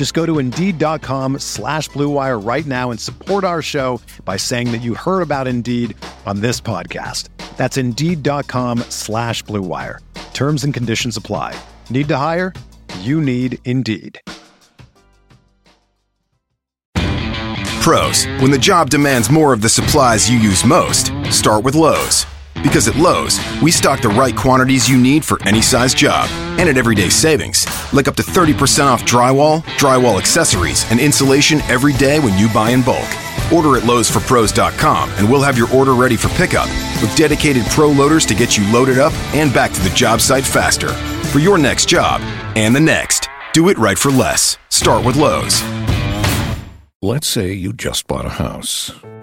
Just go to Indeed.com slash BlueWire right now and support our show by saying that you heard about Indeed on this podcast. That's Indeed.com slash BlueWire. Terms and conditions apply. Need to hire? You need Indeed. Pros, when the job demands more of the supplies you use most, start with Lowe's. Because at Lowe's, we stock the right quantities you need for any size job and at everyday savings, like up to 30% off drywall, drywall accessories, and insulation every day when you buy in bulk. Order at Lowe'sForPros.com and we'll have your order ready for pickup with dedicated pro loaders to get you loaded up and back to the job site faster. For your next job and the next, do it right for less. Start with Lowe's. Let's say you just bought a house.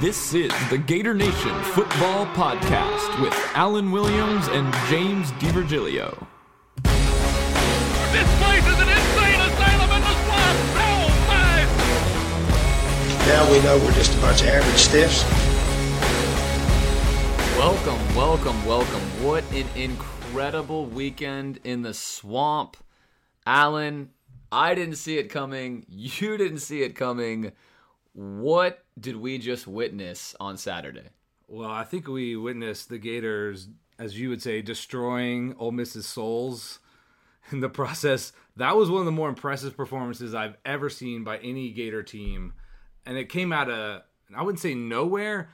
This is the Gator Nation Football Podcast with Alan Williams and James DiVirgilio. This place is an insane asylum in the swamp! No, five! Now we know we're just a bunch of average stiffs. Welcome, welcome, welcome. What an incredible weekend in the swamp. Alan, I didn't see it coming. You didn't see it coming. What did we just witness on Saturday? Well, I think we witnessed the Gators, as you would say, destroying Ole Miss's souls in the process. That was one of the more impressive performances I've ever seen by any Gator team. And it came out of, I wouldn't say nowhere,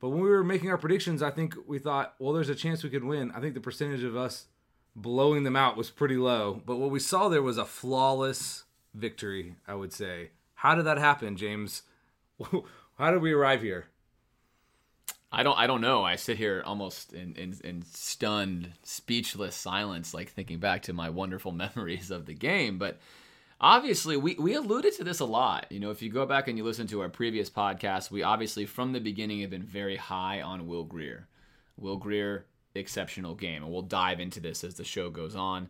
but when we were making our predictions, I think we thought, well, there's a chance we could win. I think the percentage of us blowing them out was pretty low. But what we saw there was a flawless victory, I would say. How did that happen, James? How did we arrive here? I don't I don't know. I sit here almost in, in, in stunned, speechless silence, like thinking back to my wonderful memories of the game. But obviously we, we alluded to this a lot. You know, if you go back and you listen to our previous podcast, we obviously from the beginning have been very high on Will Grier. Will Grier, exceptional game. And we'll dive into this as the show goes on.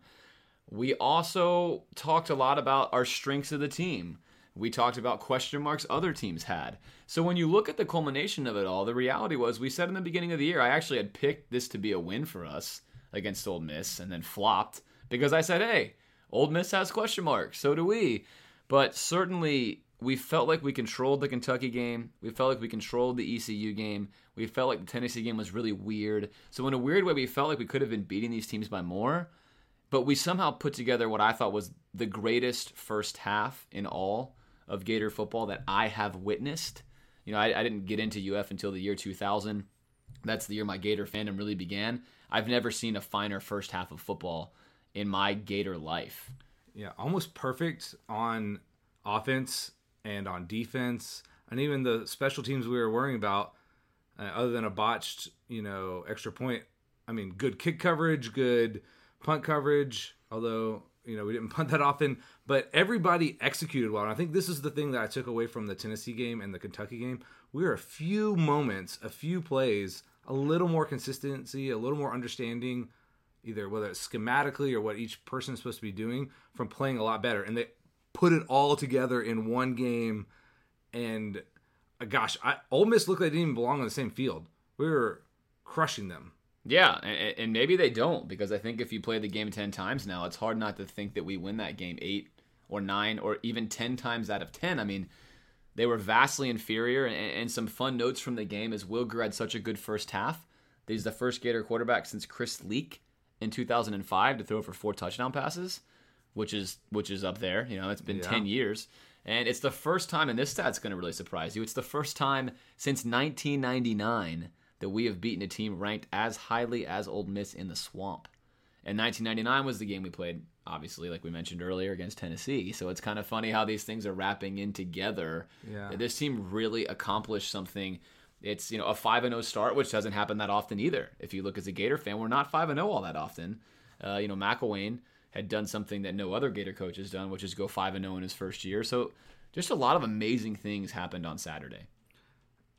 We also talked a lot about our strengths of the team. We talked about question marks other teams had. So when you look at the culmination of it all, the reality was we said in the beginning of the year, I actually had picked this to be a win for us against Ole Miss and then flopped because I said, hey, Ole Miss has question marks. So do we. But certainly we felt like we controlled the Kentucky game. We felt like we controlled the ECU game. We felt like the Tennessee game was really weird. So in a weird way, we felt like we could have been beating these teams by more. But we somehow put together what I thought was the greatest first half in all of Gator football that I have witnessed. You know, I, I, didn't get into UF until the year 2000. That's the year my Gator fandom really began. I've never seen a finer first half of football in my Gator life. Yeah, almost perfect on offense and on defense, and even the special teams we were worrying about. Uh, other than a botched, you know, extra point. I mean, good kick coverage, good punt coverage. Although you know we didn't punt that often, but everybody executed well. And I think this is the thing that I took away from the Tennessee game and the Kentucky game. We were a few moments, a few plays, a little more consistency, a little more understanding, either whether it's schematically or what each person is supposed to be doing, from playing a lot better. And they put it all together in one game. And uh, gosh, I, Ole Miss looked like they didn't even belong on the same field. We were crushing them. Yeah, and, and maybe they don't because I think if you play the game ten times now, it's hard not to think that we win that game eight or nine or even ten times out of ten. I mean, they were vastly inferior, and, and some fun notes from the game is Will Grier had such a good first half. He's the first Gator quarterback since Chris Leak in 2005 to throw for four touchdown passes, which is which is up there. You know, it's been Yeah. 10 years. And it's the first time, and this stat's going to really surprise you. It's the first time since 1999 that we have beaten a team ranked as highly as Ole Miss in the swamp. And 1999 was the game we played, obviously, like we mentioned earlier, against Tennessee. So it's kind of funny how these things are wrapping in together. Yeah. This team really accomplished something. It's you know a five and zero start, which doesn't happen that often either. If you look as a Gator fan, we're not five and zero all that often. Uh, you know, McElwain had done something that no other Gator coach has done, which is go five and zero in his first year. So just a lot of amazing things happened on Saturday.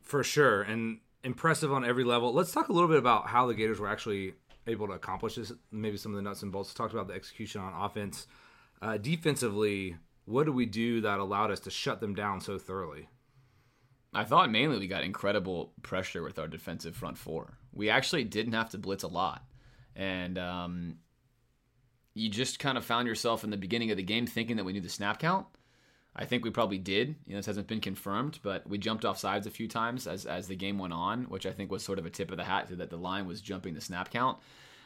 For sure, and impressive on every level. Let's talk a little bit about how the Gators were actually able to accomplish this. Maybe some of the nuts and bolts. Talked about the execution on offense, uh, defensively. What did we do that allowed us to shut them down so thoroughly? I thought mainly we got incredible pressure with our defensive front four. We actually didn't have to blitz a lot. And um, you just kind of found yourself in the beginning of the game thinking that we knew the snap count. I think we probably did. You know, this hasn't been confirmed, but we jumped off sides a few times as, as the game went on, which I think was sort of a tip of the hat to that the line was jumping the snap count.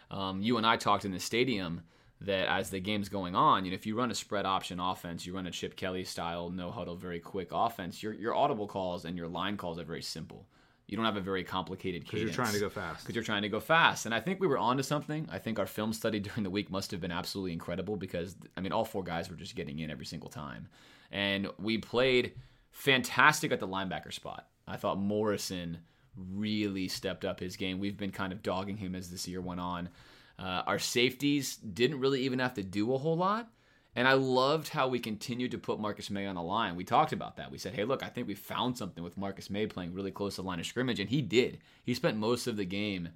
Um, you and I talked in the stadium that as the game's going on, you know, if you run a spread option offense, you run a Chip Kelly style no huddle, very quick offense, your your audible calls and your line calls are very simple. You don't have a very complicated Because you're trying to go fast. because you're trying to go fast. And I think we were onto something. I think our film study during the week must have been absolutely incredible because I mean all four guys were just getting in every single time. And we played fantastic at the linebacker spot. I thought Morrison really stepped up his game. We've been kind of dogging him as this year went on. Uh, our safeties didn't really even have to do a whole lot. And I loved how we continued to put Marcus Maye on the line. We talked about that. We said, hey, look, I think we found something with Marcus Maye playing really close to the line of scrimmage. And he did. He spent most of the game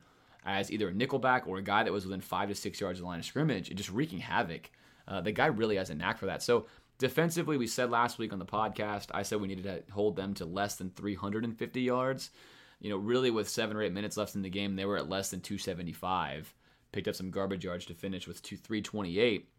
as either a nickelback or a guy that was within five to six yards of the line of scrimmage and just wreaking havoc. Uh, the guy really has a knack for that. So defensively, we said last week on the podcast, I said we needed to hold them to less than 350 yards. You know, really with seven or eight minutes left in the game, they were at less than 275. Picked up some garbage yards to finish with two, 328.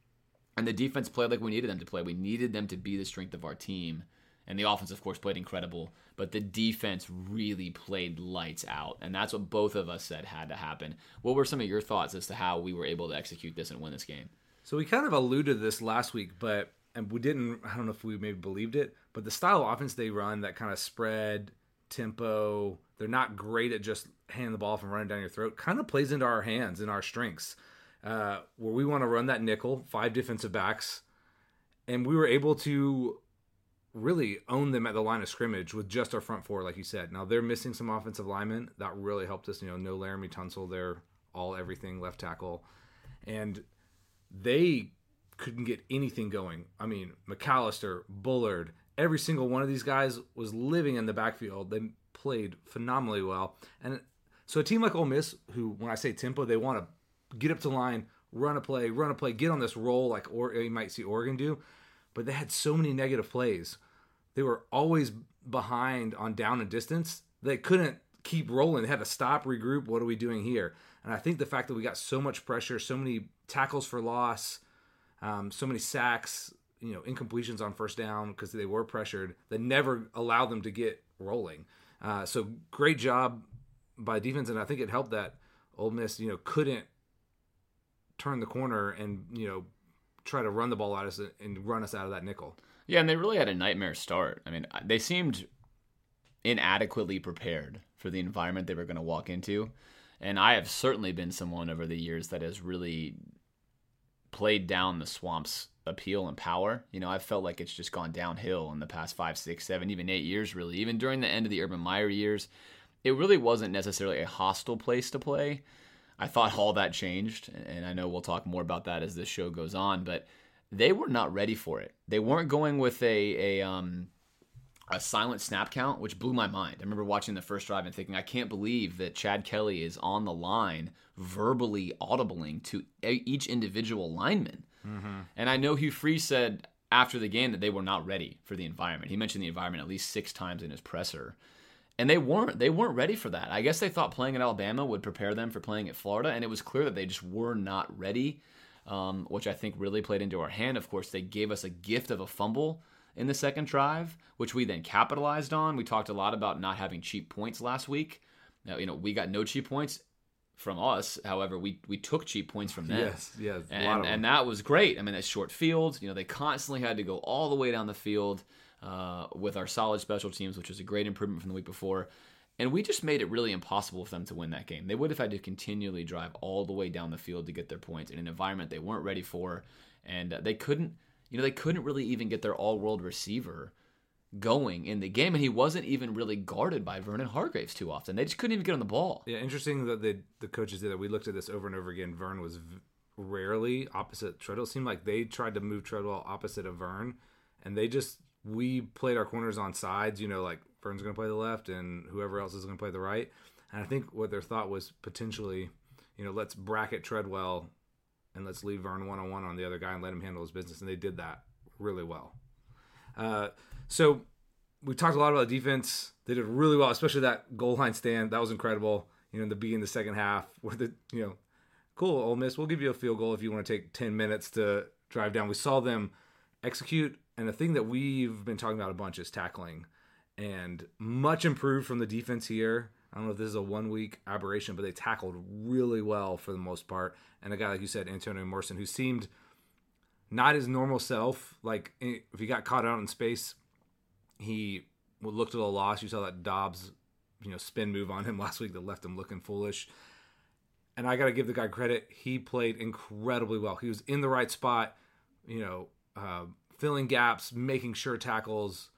And the defense played like we needed them to play. We needed them to be the strength of our team. And the offense, of course, played incredible. But the defense really played lights out. And that's what both of us said had to happen. What were some of your thoughts as to how we were able to execute this and win this game? So we kind of alluded to this last week, but and we didn't. I don't know if we maybe believed it, but the style of offense they run, that kind of spread tempo, they're not great at just handing the ball off and running down your throat. Kind of plays into our hands and our strengths, uh, where we want to run that nickel, five defensive backs, and we were able to really own them at the line of scrimmage with just our front four, like you said. Now they're missing some offensive linemen. That really helped us. You know, no Laremy Tunsil, they're all everything left tackle, and they couldn't get anything going. I mean, McCalister, Bullard, every single one of these guys was living in the backfield. They played phenomenally well. And so a team like Ole Miss, who when I say tempo, they want to get up to line, run a play, run a play, get on this roll like or you might see Oregon do. But they had so many negative plays. They were always behind on down and distance. They couldn't keep rolling. They had to stop, regroup. What are we doing here? And I think the fact that we got so much pressure, so many tackles for loss, um, so many sacks, you know, incompletions on first down because they were pressured, that never allowed them to get rolling. Uh, so great job by defense, and I think it helped that Ole Miss, you know, couldn't turn the corner and you know try to run the ball at us and run us out of that nickel. Yeah, and they really had a nightmare start. I mean, they seemed inadequately prepared for the environment they were going to walk into. And I have certainly been someone over the years that has really played down the swamp's appeal and power. You know, I've felt like it's just gone downhill in the past five, six, seven, even eight years, really. Even during the end of the Urban Meyer years, it really wasn't necessarily a hostile place to play. I thought all that changed, and I know we'll talk more about that as this show goes on, but they were not ready for it. They weren't going with a a um a silent snap count, which blew my mind. I remember watching the first drive and thinking, I can't believe that Chad Kelly is on the line verbally audibling to each individual lineman. And I know Hugh Freeze said after the game that they were not ready for the environment. He mentioned the environment at least six times in his presser. And they weren't. They weren't ready for that. I guess they thought playing at Alabama would prepare them for playing at Florida, and it was clear that they just were not ready, um, which I think really played into our hand. Of course, they gave us a gift of a fumble in the second drive, which we then capitalized on. We talked a lot about not having cheap points last week. Now, you know, we got no cheap points from us. However, we we took cheap points from them. Yes, yes, and, and that was great. I mean, it's short field. You know, they constantly had to go all the way down the field uh, with our solid special teams, which was a great improvement from the week before. And we just made it really impossible for them to win that game. They would have had to continually drive all the way down the field to get their points in an environment they weren't ready for, and uh, they couldn't. You know, they couldn't really even get their all-world receiver going in the game, and he wasn't even really guarded by Vernon Hargreaves too often. They just couldn't even get on the ball. Yeah, interesting that they, the coaches did that. We looked at this over and over again. Vern was v- rarely opposite Treadwell. It seemed like they tried to move Treadwell opposite of Vern, and they just we played our corners on sides. You know, like Vern's going to play the left, and whoever else is going to play the right. And I think what their thought was potentially, you know, let's bracket Treadwell, and let's leave Vern one on one on the other guy and let him handle his business. And they did that really well. Uh, so we talked a lot about the defense. They did really well, especially that goal line stand. That was incredible. You know, the beginning in the second half, where the you know, cool, Ole Miss, we'll give you a field goal if you want to take ten minutes to drive down. We saw them execute, and the thing that we've been talking about a bunch is tackling, and much improved from the defense here. I don't know if this is a one week aberration, but they tackled really well for the most part. And a guy like you said, Antonio Morrison, who seemed not his normal self. Like if he got caught out in space, he looked a little lost. You saw that Dobbs, you know, spin move on him last week that left him looking foolish. And I got to give the guy credit. He played incredibly well. He was in the right spot, you know, uh, filling gaps, making sure tackles.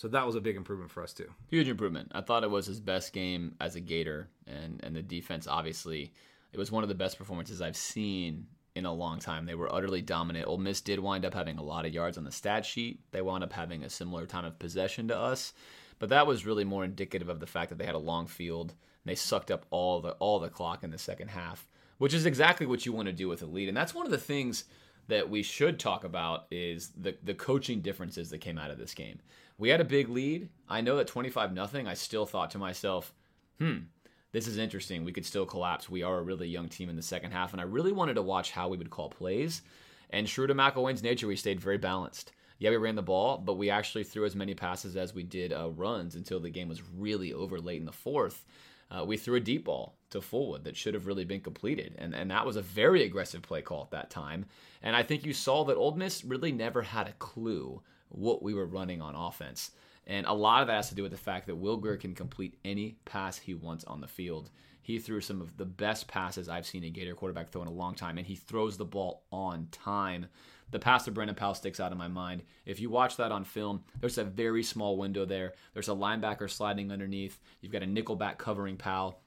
So that was a big improvement for us too. Huge improvement. I thought it was his best game as a Gator, and and the defense obviously it was one of the best performances I've seen in a long time. They were utterly dominant. Ole Miss did wind up having a lot of yards on the stat sheet. They wound up having a similar time of possession to us, but that was really more indicative of the fact that they had a long field and they sucked up all the all the clock in the second half, which is exactly what you want to do with a lead. And that's one of the things that we should talk about is the the coaching differences that came out of this game. We had a big lead. I know that 25 nothing, I still thought to myself, "Hmm, this is interesting. We could still collapse. We are a really young team in the second half, and I really wanted to watch how we would call plays. And true to McElwain's nature, we stayed very balanced. Yeah, we ran the ball, but we actually threw as many passes as we did uh, runs until the game was really over late in the fourth. Uh, we threw a deep ball to Fulwood that should have really been completed, and and that was a very aggressive play call at that time. And I think you saw that Ole Miss really never had a clue what we were running on offense. And a lot of that has to do with the fact that Will Grier can complete any pass he wants on the field. He threw some of the best passes I've seen a Gator quarterback throw in a long time, and he throws the ball on time. The pass to Brandon Powell sticks out in my mind. If you watch that on film, there's a very small window there. There's a linebacker sliding underneath. You've got a nickelback covering Powell.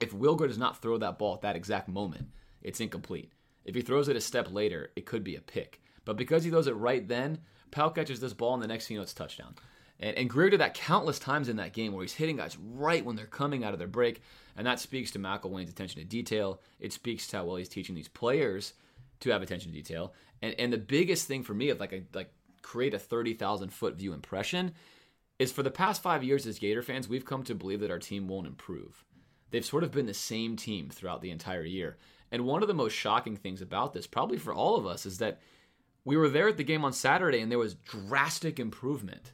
If Will Grier does not throw that ball at that exact moment, it's incomplete. If he throws it a step later, it could be a pick. But because he throws it right then, Powell catches this ball, and the next thing you know, it's touchdown. And, and Grier did that countless times in that game where he's hitting guys right when they're coming out of their break. And that speaks to McElwain's attention to detail. It speaks to how well he's teaching these players to have attention to detail. And and the biggest thing for me of like a like create a thirty thousand foot view impression is for the past five years as Gator fans, we've come to believe that our team won't improve. They've sort of been the same team throughout the entire year. And one of the most shocking things about this, probably for all of us, is that we were there at the game on Saturday and there was drastic improvement.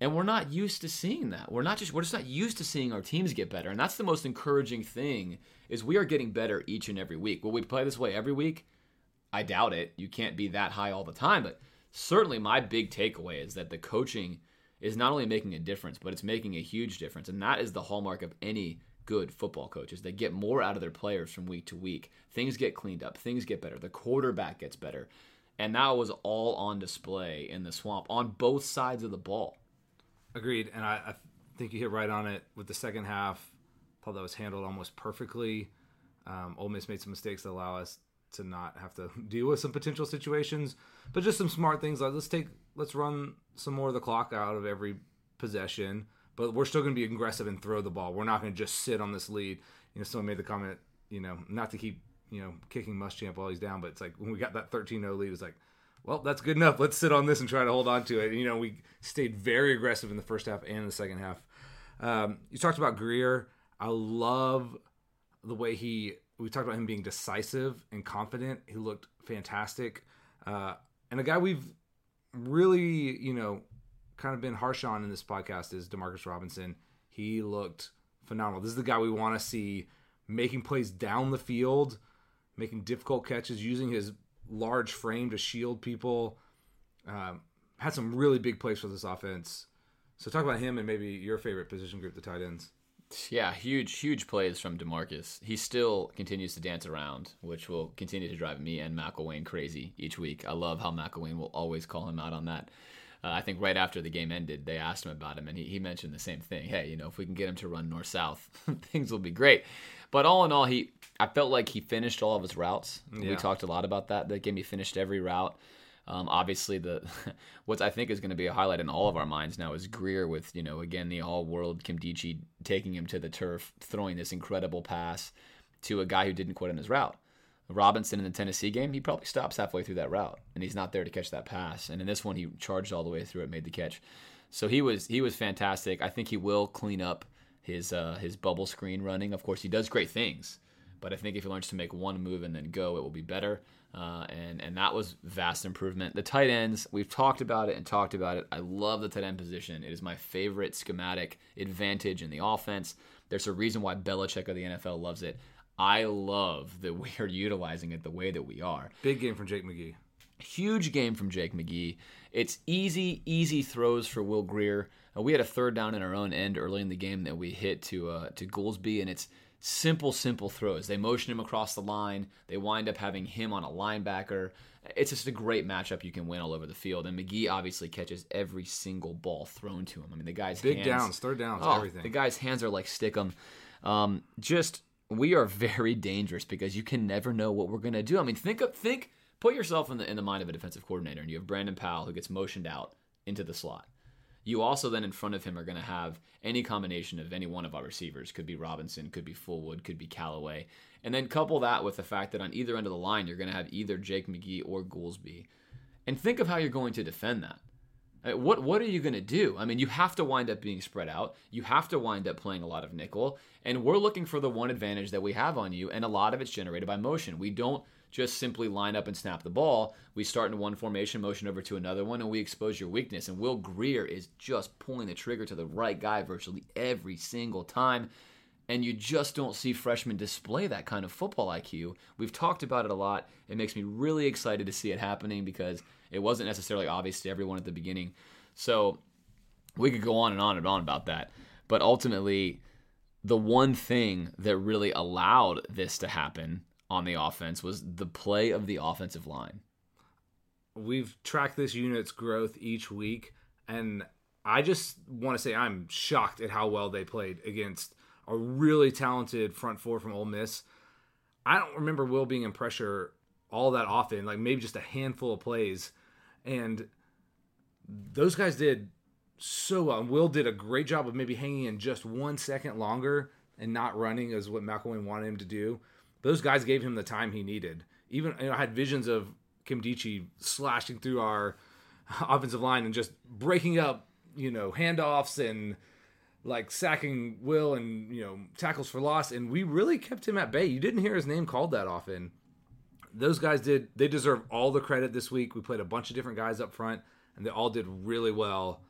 And we're not used to seeing that. We're not just we're just not used to seeing our teams get better. And that's the most encouraging thing is we are getting better each and every week. Will we play this way every week? I doubt it. You can't be that high all the time, but certainly my big takeaway is that the coaching is not only making a difference, but it's making a huge difference. And that is the hallmark of any good football coaches. They get more out of their players from week to week. Things get cleaned up, things get better. The quarterback gets better. And that was all on display in the swamp on both sides of the ball. Agreed, and I, I think you hit right on it with the second half. Thought that was handled almost perfectly. Um, Ole Miss made some mistakes that allow us to not have to deal with some potential situations, but just some smart things like let's take let's run some more of the clock out of every possession, but we're still going to be aggressive and throw the ball. We're not going to just sit on this lead. You know, someone made the comment, you know, not to keep you know kicking Muschamp while he's down, but it's like when we got that 13-0 lead, it's like well, that's good enough. Let's sit on this and try to hold on to it. And, you know, we stayed very aggressive in the first half and the second half. Um, you talked about Grier. I love the way he. We talked about him being decisive and confident. He looked fantastic, uh, and a guy we've really, you know, kind of been harsh on in this podcast is Demarcus Robinson. He looked phenomenal. This is the guy we want to see making plays down the field, making difficult catches, using his large frame to shield people. Um, had some really big plays for this offense. So talk about him and maybe your favorite position group, the tight ends. Yeah, huge, huge plays from Demarcus. He still continues to dance around, which will continue to drive me and McElwain crazy each week. I love how McElwain will always call him out on that. Uh, I think right after the game ended, they asked him about him, and he, he mentioned the same thing. Hey, you know, if we can get him to run north south, things will be great. But all in all, he I felt like he finished all of his routes. Yeah. We talked a lot about that. That game, he finished every route. Um, obviously, the what I think is going to be a highlight in all of our minds now is Grier with you know again the all-world Kim Nkemdiche taking him to the turf, throwing this incredible pass to a guy who didn't quit on his route. Robinson in the Tennessee game, he probably stops halfway through that route, and he's not there to catch that pass. And in this one, he charged all the way through it, made the catch. So he was he was fantastic. I think he will clean up his uh, his bubble screen running. Of course, he does great things, but I think if he learns to make one move and then go, it will be better. Uh, and and that was vast improvement. The tight ends, we've talked about it and talked about it. I love the tight end position. It is my favorite schematic advantage in the offense. There's a reason why Belichick of the NFL loves it. I love that we are utilizing it the way that we are. Big game from Jake McGee. Huge game from Jake McGee. It's easy, easy throws for Will Grier. Uh, we had a third down in our own end early in the game that we hit to uh, to Goolsby, and it's simple, simple throws. They motion him across the line. They wind up having him on a linebacker. It's just a great matchup you can win all over the field. And McGee obviously catches every single ball thrown to him. I mean, the guy's big hands, downs, third downs, oh, everything. The guy's hands are like stickum. Um, just we are very dangerous because you can never know what we're going to do. I mean, think of think put yourself in the in the mind of a defensive coordinator and you have Brandon Powell who gets motioned out into the slot. You also then in front of him are going to have any combination of any one of our receivers. Could be Robinson, could be Fulwood, could be Callaway. And then couple that with the fact that on either end of the line you're going to have either Jake McGee or Goolsby. And think of how you're going to defend that. Uh, what what are you going to do? I mean, you have to wind up being spread out. You have to wind up playing a lot of nickel, and we're looking for the one advantage that we have on you, and a lot of it's generated by motion. We don't just simply line up and snap the ball. We start in one formation, motion over to another one, and we expose your weakness. And Will Grier is just pulling the trigger to the right guy virtually every single time. And you just don't see freshmen display that kind of football IQ. We've talked about it a lot. It makes me really excited to see it happening because it wasn't necessarily obvious to everyone at the beginning. So we could go on and on and on about that. But ultimately, the one thing that really allowed this to happen on the offense was the play of the offensive line. We've tracked this unit's growth each week, and I just want to say I'm shocked at how well they played against a really talented front four from Ole Miss. I don't remember Will being in pressure all that often, like maybe just a handful of plays. And those guys did so well. Will did a great job of maybe hanging in just one second longer and not running as what McElwain wanted him to do. Those guys gave him the time he needed. Even you know, I had visions of Kim Nkemdiche slashing through our offensive line and just breaking up, you know, handoffs and like sacking Will and you know tackles for loss, and we really kept him at bay. You didn't hear his name called that often. Those guys did. They deserve all the credit this week. We played a bunch of different guys up front, and they all did really well.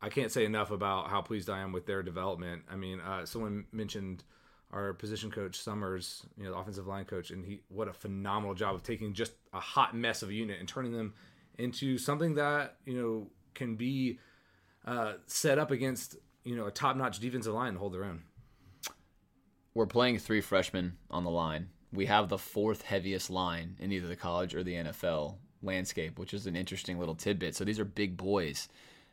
I can't say enough about how pleased I am with their development. I mean, uh, someone mentioned our position coach Summers, you know, the offensive line coach, and he what a phenomenal job of taking just a hot mess of a unit and turning them into something that you know can be uh, set up against you know a top-notch defensive line and hold their own. We're playing three freshmen on the line. We have the fourth heaviest line in either the college or the NFL landscape, which is an interesting little tidbit. So these are big boys,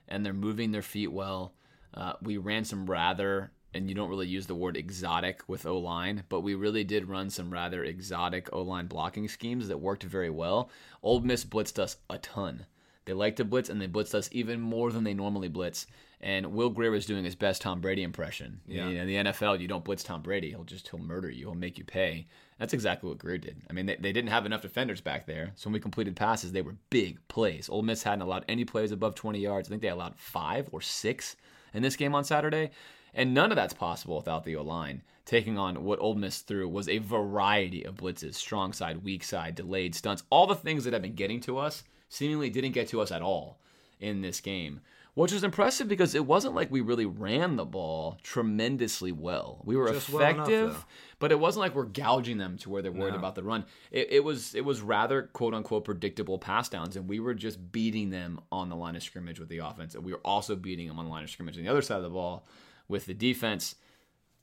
and they're moving their feet well. Uh, we ran some rather and you don't really use the word exotic with O line, but we really did run some rather exotic O line blocking schemes that worked very well. Ole Miss blitzed us a ton. They like to blitz, and they blitzed us even more than they normally blitz. And Will Grier was doing his best Tom Brady impression. Yeah. You know, in the NFL, you don't blitz Tom Brady; he'll just he'll murder you. He'll make you pay. That's exactly what Grier did. I mean, they, they didn't have enough defenders back there, so when we completed passes, they were big plays. Ole Miss hadn't allowed any plays above 20 yards. I think they allowed five or six in this game on Saturday, and none of that's possible without the O line taking on what Ole Miss threw was a variety of blitzes, strong side, weak side, delayed stunts, all the things that have been getting to us seemingly didn't get to us at all in this game which was impressive because it wasn't like we really ran the ball tremendously well. We were Just well enough, effective, but it wasn't like we're gouging them to where they're worried No. about the run. It, it was it was rather quote unquote predictable pass downs, and we were just beating them on the line of scrimmage with the offense, and we were also beating them on the line of scrimmage on the other side of the ball with the defense.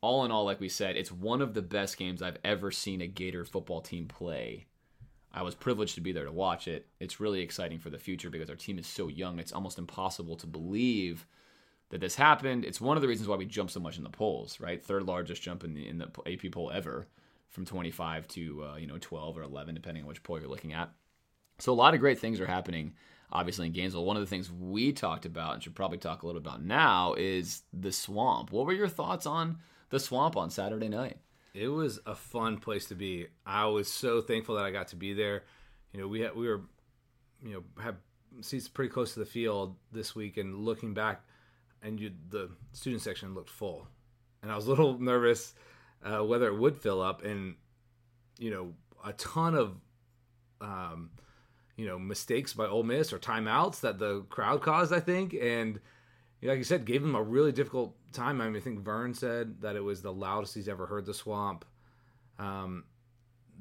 All in all, like we said, it's one of the best games I've ever seen a Gator football team play. I was privileged to be there to watch it. It's really exciting for the future because our team is so young. It's almost impossible to believe that this happened. It's one of the reasons why we jumped so much in the polls, right? Third largest jump in the in the AP poll ever, from 25 to uh, you know 12 or 11, depending on which poll you're looking at. So a lot of great things are happening, obviously in Gainesville. One of the things we talked about and should probably talk a little about now is the swamp. What were your thoughts on the swamp on Saturday night? It was a fun place to be. I was so thankful that I got to be there. You know, we had we were, you know, have seats pretty close to the field this week, and looking back, and you the student section looked full, and I was a little nervous uh, whether it would fill up, and you know, a ton of, um, you know, mistakes by Ole Miss or timeouts that the crowd caused, I think, and like you said, gave him a really difficult time. I mean, I think Vern said that it was the loudest he's ever heard the swamp. Um,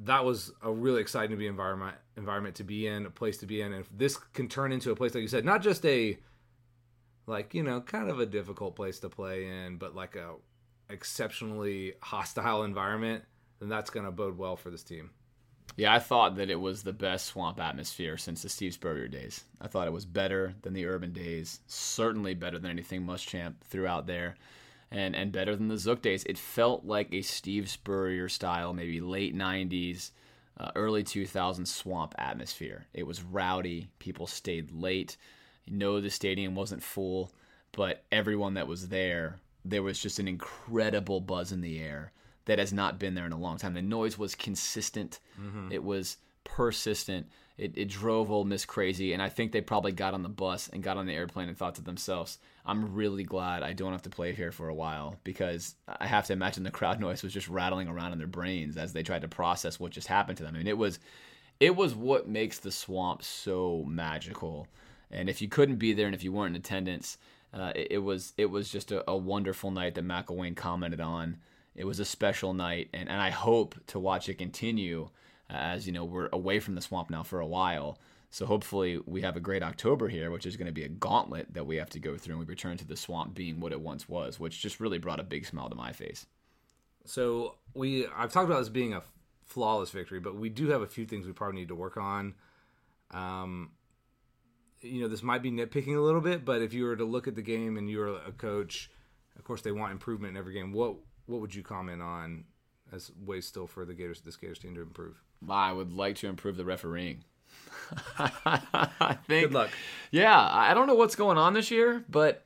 that was a really exciting to be environment environment to be in, a place to be in, and if this can turn into a place like you said, not just a like you know kind of a difficult place to play in, but like a exceptionally hostile environment, then that's going to bode well for this team. Yeah, I thought that it was the best swamp atmosphere since the Steve Spurrier days. I thought it was better than the urban days, certainly better than anything Muschamp threw out there, and and better than the Zook days. It felt like a Steve Spurrier style, maybe late '90s, uh, early 2000s swamp atmosphere. It was rowdy. People stayed late. No, the stadium wasn't full, but everyone that was there, there was just an incredible buzz in the air that has not been there in a long time. The noise was consistent. It was persistent. It, it drove Ole Miss crazy, and I think they probably got on the bus and got on the airplane and thought to themselves, "I'm really glad I don't have to play here for a while because I have to imagine the crowd noise was just rattling around in their brains as they tried to process what just happened to them. I mean, it was it was what makes the swamp so magical. And if you couldn't be there and if you weren't in attendance, uh, it, it was it was just a, a wonderful night that McElwain commented on. It was a special night, and, and I hope to watch it continue uh, as you know we're away from the swamp now for a while. So hopefully we have a great October here, which is going to be a gauntlet that we have to go through, and we return to the swamp being what it once was, which just really brought a big smile to my face. So we I've talked about this being a flawless victory, but we do have a few things we probably need to work on. Um, you know, this might be nitpicking a little bit, but if you were to look at the game and you were a coach, of course they want improvement in every game. What what would you comment on as ways still for the Gators this Gators team to improve? I would like to improve the refereeing. I think. Good luck. Yeah, I don't know what's going on this year, but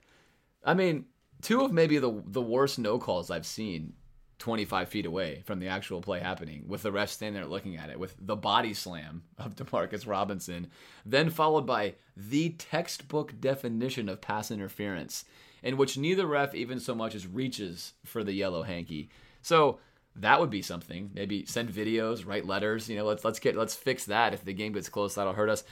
I mean, two of maybe the the worst no calls I've seen 25 feet away from the actual play happening, with the ref standing there looking at it, with the body slam of Demarcus Robinson, then followed by the textbook definition of pass interference, in which neither ref even so much as reaches for the yellow hanky. So that would be something. Maybe send videos, write letters. You know, let's let's get let's fix that. If the game gets close, that'll hurt us.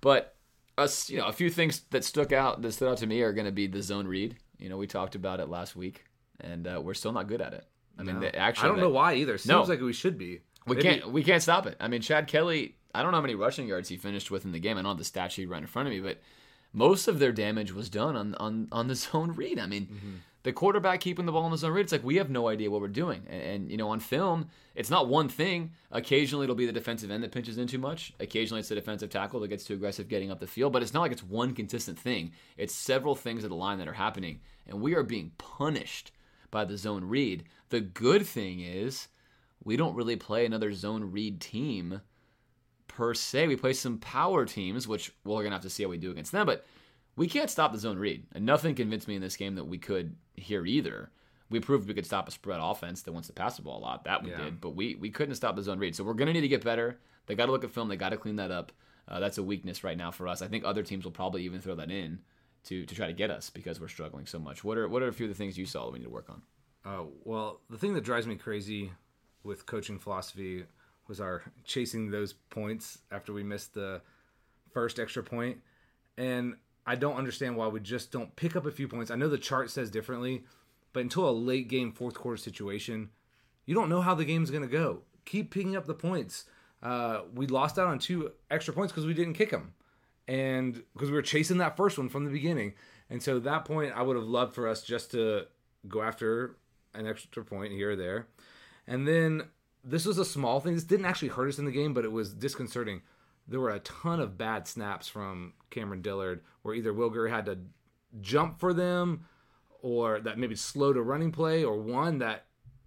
But us, you know, a few things that stuck out that stood out to me are going to be the zone read. You know, we talked about it last week, and uh, we're still not good at it. I mean, the, actually, I don't know why either. Seems No. like we should be. we Maybe- can't we can't stop it. I mean, Chad Kelly. I don't know how many rushing yards he finished with in the game. I don't have the stat sheet right in front of me, but most of their damage was done on on on the zone read. I mean, Mm-hmm. the quarterback keeping the ball in the zone read. It's like we have no idea what we're doing. And, and you know, on film, it's not one thing. Occasionally, it'll be the defensive end that pinches in too much. Occasionally, it's the defensive tackle that gets too aggressive getting up the field. But it's not like it's one consistent thing. It's several things at the line that are happening, and we are being punished by the zone read. The good thing is we don't really play another zone read team per se. We play some power teams, which we're going to have to see how we do against them. But we can't stop the zone read. And nothing convinced me in this game that we could here either. We proved we could stop a spread offense that wants to pass the ball a lot. That we Yeah. did, but we we couldn't stop the zone read. So we're gonna need to get better. They got to look at film. They got to clean that up. Uh, that's a weakness right now for us. I think other teams will probably even throw that in to to try to get us because we're struggling so much. What are what are a few of the things you saw that we need to work on? Uh, well, the thing that drives me crazy with coaching philosophy was our chasing those points after we missed the first extra point. And I don't understand why we just don't pick up a few points. I know the chart says differently, but until a late game fourth quarter situation, you don't know how the game's going to go. Keep picking up the points. Uh, we lost out on two extra points because we didn't kick them, and because we were chasing that first one from the beginning. And so at that point, I would have loved for us just to go after an extra point here or there. And then this was a small thing. This didn't actually hurt us in the game, but it was disconcerting. There were a ton of bad snaps from Cameron Dillard where either Will Grier had to jump for them or that maybe slowed a running play or one that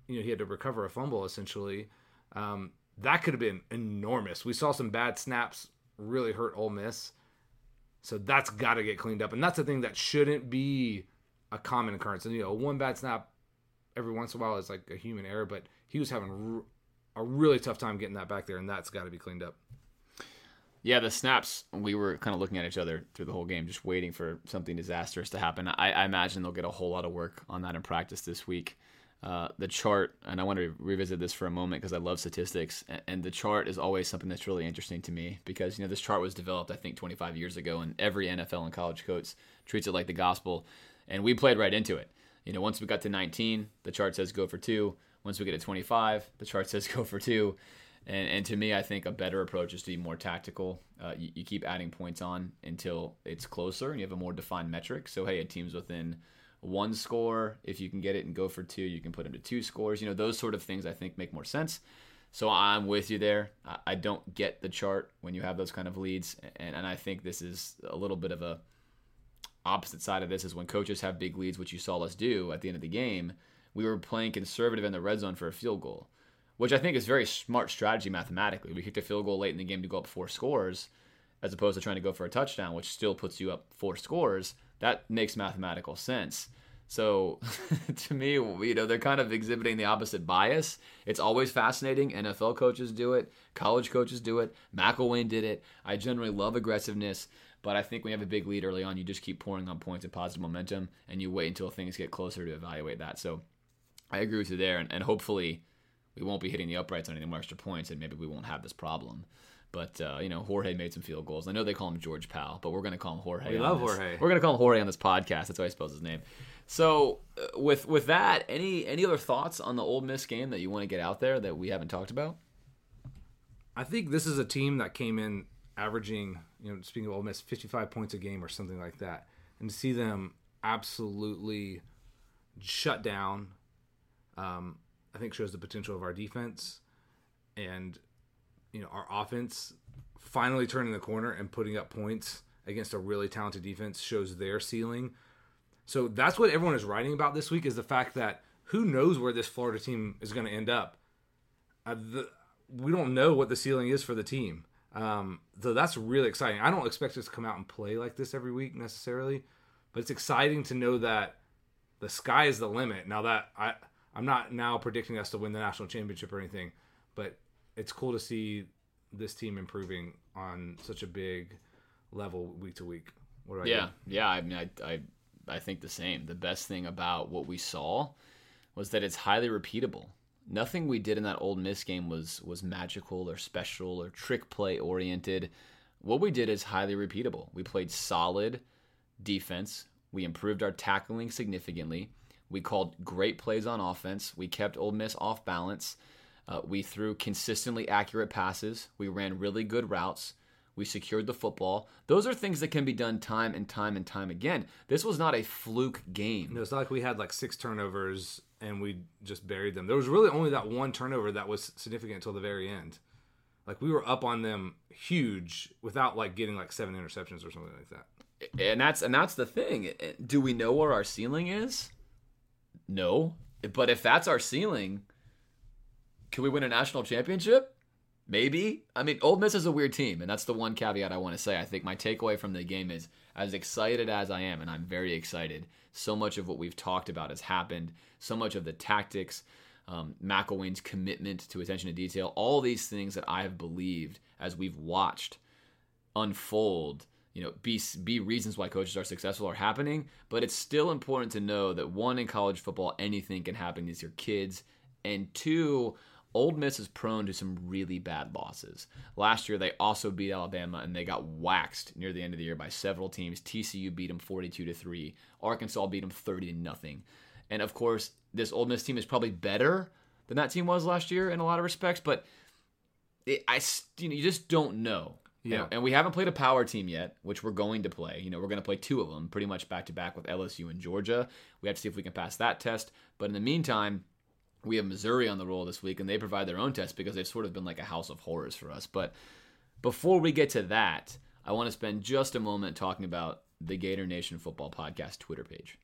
you know he had to recover a fumble essentially. Um, that could have been enormous. We saw some bad snaps really hurt Ole Miss. So that's got to get cleaned up. And that's a thing that shouldn't be a common occurrence. And, you know, one bad snap every once in a while is like a human error, but he was having a really tough time getting that back there, and that's got to be cleaned up. Yeah, the snaps, we were kind of looking at each other through the whole game, just waiting for something disastrous to happen. I, I imagine they'll get a whole lot of work on that in practice this week. Uh, the chart, and I want to revisit this for a moment because I love statistics, and, and the chart is always something that's really interesting to me because you know this chart was developed I think 25 years ago, and every NFL and college coach treats it like the gospel, and we played right into it. You know, once we got to 19, the chart says go for two. Once we get to 25, the chart says go for two. And, and to me, I think a better approach is to be more tactical. Uh, you, you keep adding points on until it's closer and you have a more defined metric. So, hey, a team's within one score. If you can get it and go for two, you can put them to two scores. You know, those sort of things I think make more sense. So I'm with you there. I, I don't get the chart when you have those kind of leads. And, and I think this is a little bit of a opposite side of this is when coaches have big leads, which you saw us do at the end of the game. We were playing conservative in the red zone for a field goal which I think is very smart strategy mathematically. We kicked a field goal late in the game to go up four scores, as opposed to trying to go for a touchdown, which still puts you up four scores. That makes mathematical sense. So, to me, you know, they're kind of exhibiting the opposite bias. It's always fascinating. NFL coaches do it, college coaches do it. McElwain did it. I generally love aggressiveness, but I think when you have a big lead early on, you just keep pouring on points of positive momentum, and you wait until things get closer to evaluate that. So, I agree with you there, and, and hopefully we won't be hitting the uprights on any more extra points, and maybe we won't have this problem. But uh, you know, Jorge made some field goals. I know they call him George Powell, but we're going to call him Jorge. We love this. Jorge. We're going to call him Jorge on this podcast. That's why I suppose his name. So uh, with with that, any any other thoughts on the Ole Miss game that you want to get out there that we haven't talked about? I think this is a team that came in averaging, you know, speaking of Ole Miss, 55 points a game or something like that. And to see them absolutely shut down, um, I think shows the potential of our defense and, you know, our offense finally turning the corner and putting up points against a really talented defense shows their ceiling. So that's what everyone is writing about this week is the fact that who knows where this Florida team is going to end up. Uh, the, we don't know what the ceiling is for the team. Um, so that's really exciting. I don't expect us to come out and play like this every week necessarily, but it's exciting to know that the sky is the limit. Now that I I'm not now predicting us to win the national championship or anything, but it's cool to see this team improving on such a big level week to week. What about Yeah, you? yeah. I mean, I, I I think the same. The best thing about what we saw was that it's highly repeatable. Nothing we did in that Ole Miss game was was magical or special or trick play oriented. What we did is highly repeatable. We played solid defense. We improved our tackling significantly. We called great plays on offense. We kept Ole Miss off balance. Uh, we threw consistently accurate passes. We ran really good routes. We secured the football. Those are things that can be done time and time and time again. This was not a fluke game. No, it's not like we had like six turnovers and we just buried them. There was really only that one turnover that was significant until the very end. Like we were up on them huge without like getting like seven interceptions or something like that. and that's and that's the thing. Do we know where our ceiling is? No. But if that's our ceiling, can we win a national championship? Maybe. I mean, Ole Miss is a weird team, and that's the one caveat I want to say. I think my takeaway from the game is as excited as I am, and I'm very excited, so much of what we've talked about has happened. So much of the tactics, um, McElwain's commitment to attention to detail, all these things that I have believed as we've watched unfold you know be be reasons why coaches are successful are happening but it's still important to know that one in college football anything can happen these are kids and two Ole Miss is prone to some really bad losses. Last year, they also beat Alabama and they got waxed near the end of the year by several teams. TCU beat them 42 to 3. Arkansas beat them 30 to nothing. And of course, this Ole Miss team is probably better than that team was last year in a lot of respects, but it, I you, know, you just don't know. Yeah. And, and we haven't played a power team yet, which we're going to play. You know, we're going to play two of them pretty much back to back with LSU and Georgia. We have to see if we can pass that test. But in the meantime, we have Missouri on the roll this week, and they provide their own test because they've sort of been like a house of horrors for us. But before we get to that, I want to spend just a moment talking about the Gator Nation Football Podcast Twitter page.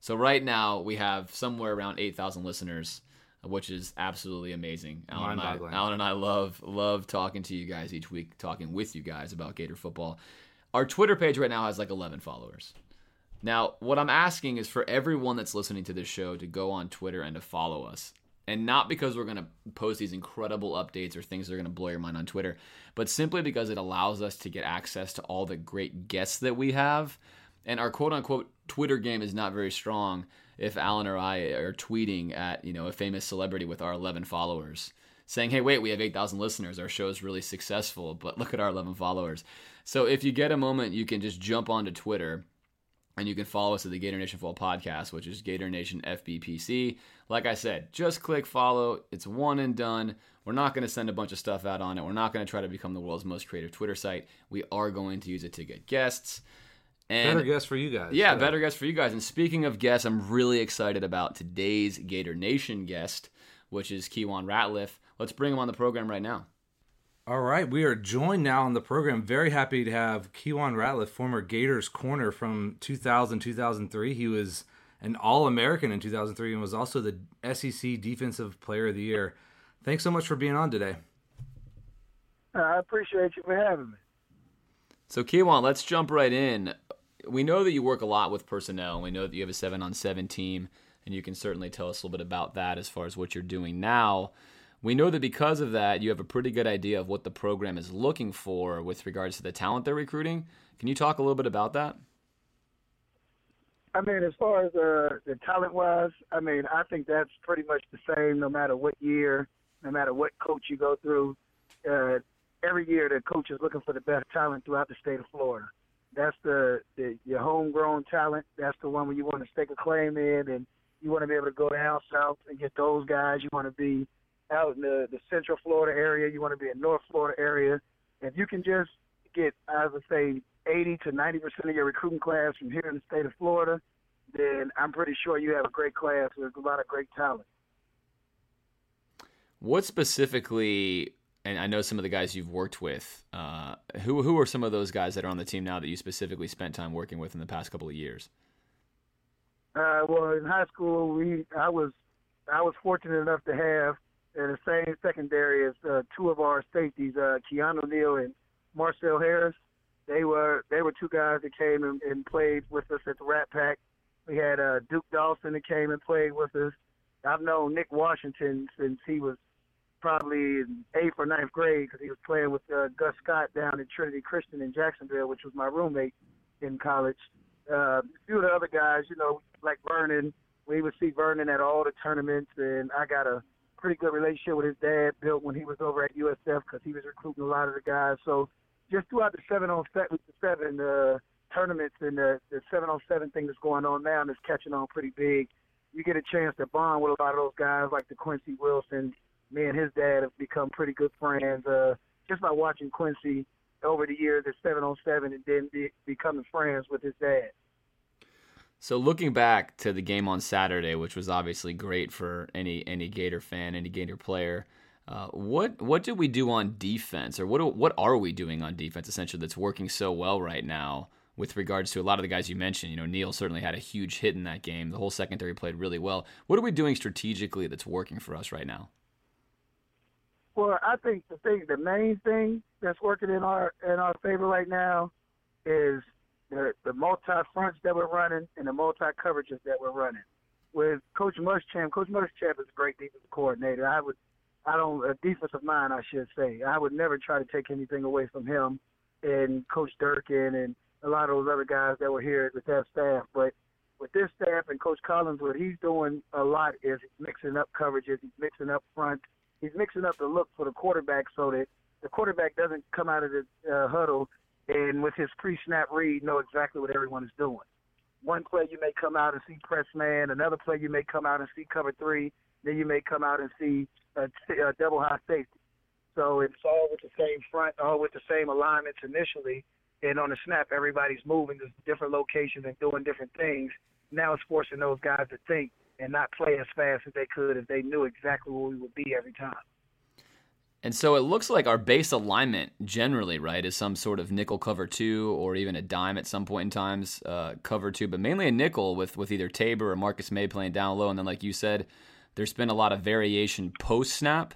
So right now we have somewhere around eight thousand listeners, which is absolutely amazing. Alan and, I, Alan and I love love talking to you guys each week, talking with you guys about Gator football. Our Twitter page right now has like eleven followers. Now, what I'm asking is for everyone that's listening to this show to go on Twitter and to follow us. And not because we're going to post these incredible updates or things that are going to blow your mind on Twitter, but simply because it allows us to get access to all the great guests that we have. And our quote unquote Twitter game is not very strong if Alan or I are tweeting at, you know, a famous celebrity with our 11 followers saying, "Hey, wait, we have 8,000 listeners. Our show is really successful, but look at our 11 followers." So if you get a moment, you can just jump onto Twitter and you can follow us at the Gator Nation Football Podcast, which is Gator Nation FBPC. Like I said, just click follow. It's one and done. We're not going to send a bunch of stuff out on it. We're not going to try to become the world's most creative Twitter site. We are going to use it to get guests. And better guests for you guys. Yeah, better guests for you guys. And speaking of guests, I'm really excited about today's Gator Nation guest, which is Keiwan Ratliff. Let's bring him on the program right now. All right, we are joined now on the program. Very happy to have Keiwan Ratliff, former Gators corner from 2000 2003. He was an All American in 2003 and was also the SEC Defensive Player of the Year. Thanks so much for being on today. I appreciate you for having me. So, Keiwan, let's jump right in. We know that you work a lot with personnel. We know that you have a seven on seven team, and you can certainly tell us a little bit about that as far as what you're doing now. We know that because of that, you have a pretty good idea of what the program is looking for with regards to the talent they're recruiting. Can you talk a little bit about that? I mean, as far as uh, the talent wise, I mean, I think that's pretty much the same no matter what year, no matter what coach you go through. Uh, every year, the coach is looking for the best talent throughout the state of Florida. That's the, the your homegrown talent. That's the one where you want to stake a claim in, and you want to be able to go down south and get those guys. You want to be out in the, the Central Florida area. You want to be in North Florida area. If you can just get, I would say, 80 to 90 percent of your recruiting class from here in the state of Florida, then I'm pretty sure you have a great class with a lot of great talent. What specifically? And I know some of the guys you've worked with. Uh, who who are some of those guys that are on the team now that you specifically spent time working with in the past couple of years? Uh, well, in high school, we I was I was fortunate enough to have in the same secondary as uh, two of our safeties, uh, Keanu Neal and Marcell Harris. They were they were two guys that came and, and played with us at the Rat Pack. We had uh, Duke Dawson that came and played with us. I've known Nick Washington since he was probably in eighth or ninth grade because he was playing with uh, Gus Scott down at Trinity Christian in Jacksonville, which was my roommate in college. Uh, a few of the other guys, you know, like Vernon, we would see Vernon at all the tournaments, and I got a pretty good relationship with his dad built when he was over at USF because he was recruiting a lot of the guys. So just throughout the seven on seven, seven uh, tournaments and the, the seven on seven thing that's going on now and it's catching on pretty big. You get a chance to bond with a lot of those guys like the Quincy Wilson. Me and his dad have become pretty good friends uh, just by watching Quincy over the years at seven on seven and then be, becoming friends with his dad. So looking back to the game on Saturday, which was obviously great for any any Gator fan, any Gator player, uh, what what did we do on defense, or what what are we doing on defense essentially that's working so well right now? With regards to a lot of the guys you mentioned, you know, Neal certainly had a huge hit in that game. The whole secondary played really well. What are we doing strategically that's working for us right now? Well, I think the thing, the main thing that's working in our in our favor right now is the the multi fronts that we're running and the multi coverages that we're running. With Coach Muschamp, Coach Muschamp is a great defensive coordinator. I would, I don't a defensive mind, I should say. I would never try to take anything away from him and Coach Durkin and a lot of those other guys that were here with that staff. But with this staff and Coach Collins, what he's doing a lot is mixing up coverages, he's mixing up front, he's mixing up the look for the quarterback so that the quarterback doesn't come out of the uh, huddle and with his pre-snap read know exactly what everyone is doing. One play you may come out and see press man, another play you may come out and see cover three, then you may come out and see a, a double high safety. So it's all with the same front, all with the same alignments initially, and on the snap everybody's moving to different locations and doing different things. Now it's forcing those guys to think and not play as fast as they could if they knew exactly where we would be every time. And so it looks like our base alignment generally, right, is some sort of nickel cover two or even a dime at some point in times uh, cover two, but mainly a nickel with with either Tabor or Marcus Maye playing down low. And then, like you said, there's been a lot of variation post snap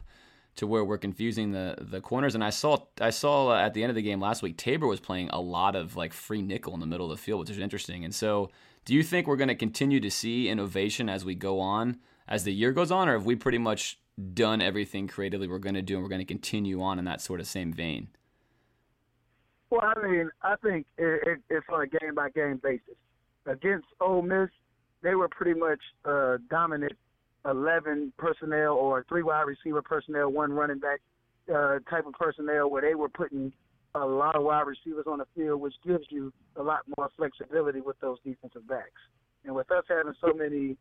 to where we're confusing the the corners. And I saw I saw uh, at the end of the game last week, Tabor was playing a lot of like free nickel in the middle of the field, which is interesting. And so, do you think we're going to continue to see innovation as we go on, as the year goes on, or have we pretty much done everything creatively we're going to do, and we're going to continue on in that sort of same vein? Well, I mean, I think it, it, it's on a game by game basis. Against Ole Miss, they were pretty much uh, dominant 11 personnel or three wide receiver personnel, one running back uh, type of personnel where they were putting a lot of wide receivers on the field, which gives you a lot more flexibility with those defensive backs. And with us having so many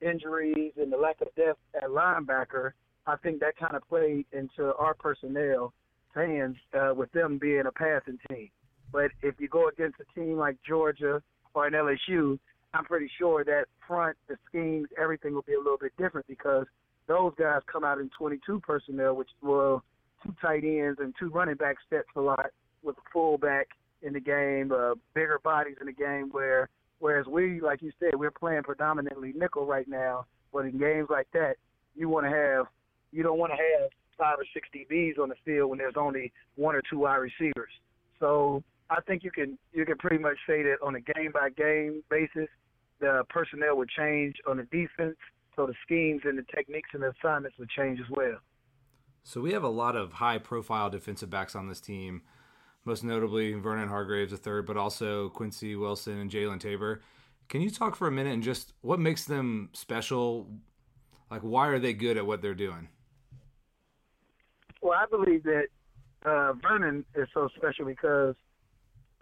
injuries and the lack of depth at linebacker, I think that kind of played into our personnel hands uh, with them being a passing team. But if you go against a team like Georgia or an LSU, I'm pretty sure that front, the schemes, everything will be a little bit different because those guys come out in 22 personnel, which will two tight ends and two running back sets a lot with a fullback in the game, uh, bigger bodies in the game. Where whereas we, like you said, we're playing predominantly nickel right now. But in games like that, you want to have you don't want to have five or six DBs on the field when there's only one or two wide receivers. So I think you can you can pretty much say that on a game by game basis, the personnel would change on the defense, so the schemes and the techniques and the assignments would change as well. So we have a lot of high profile defensive backs on this team, most notably Vernon Hargreaves, a third, but also Quincy Wilson and Jalen Tabor. Can you talk for a minute and just what makes them special? Like, why are they good at what they're doing? Well, I believe that uh, Vernon is so special because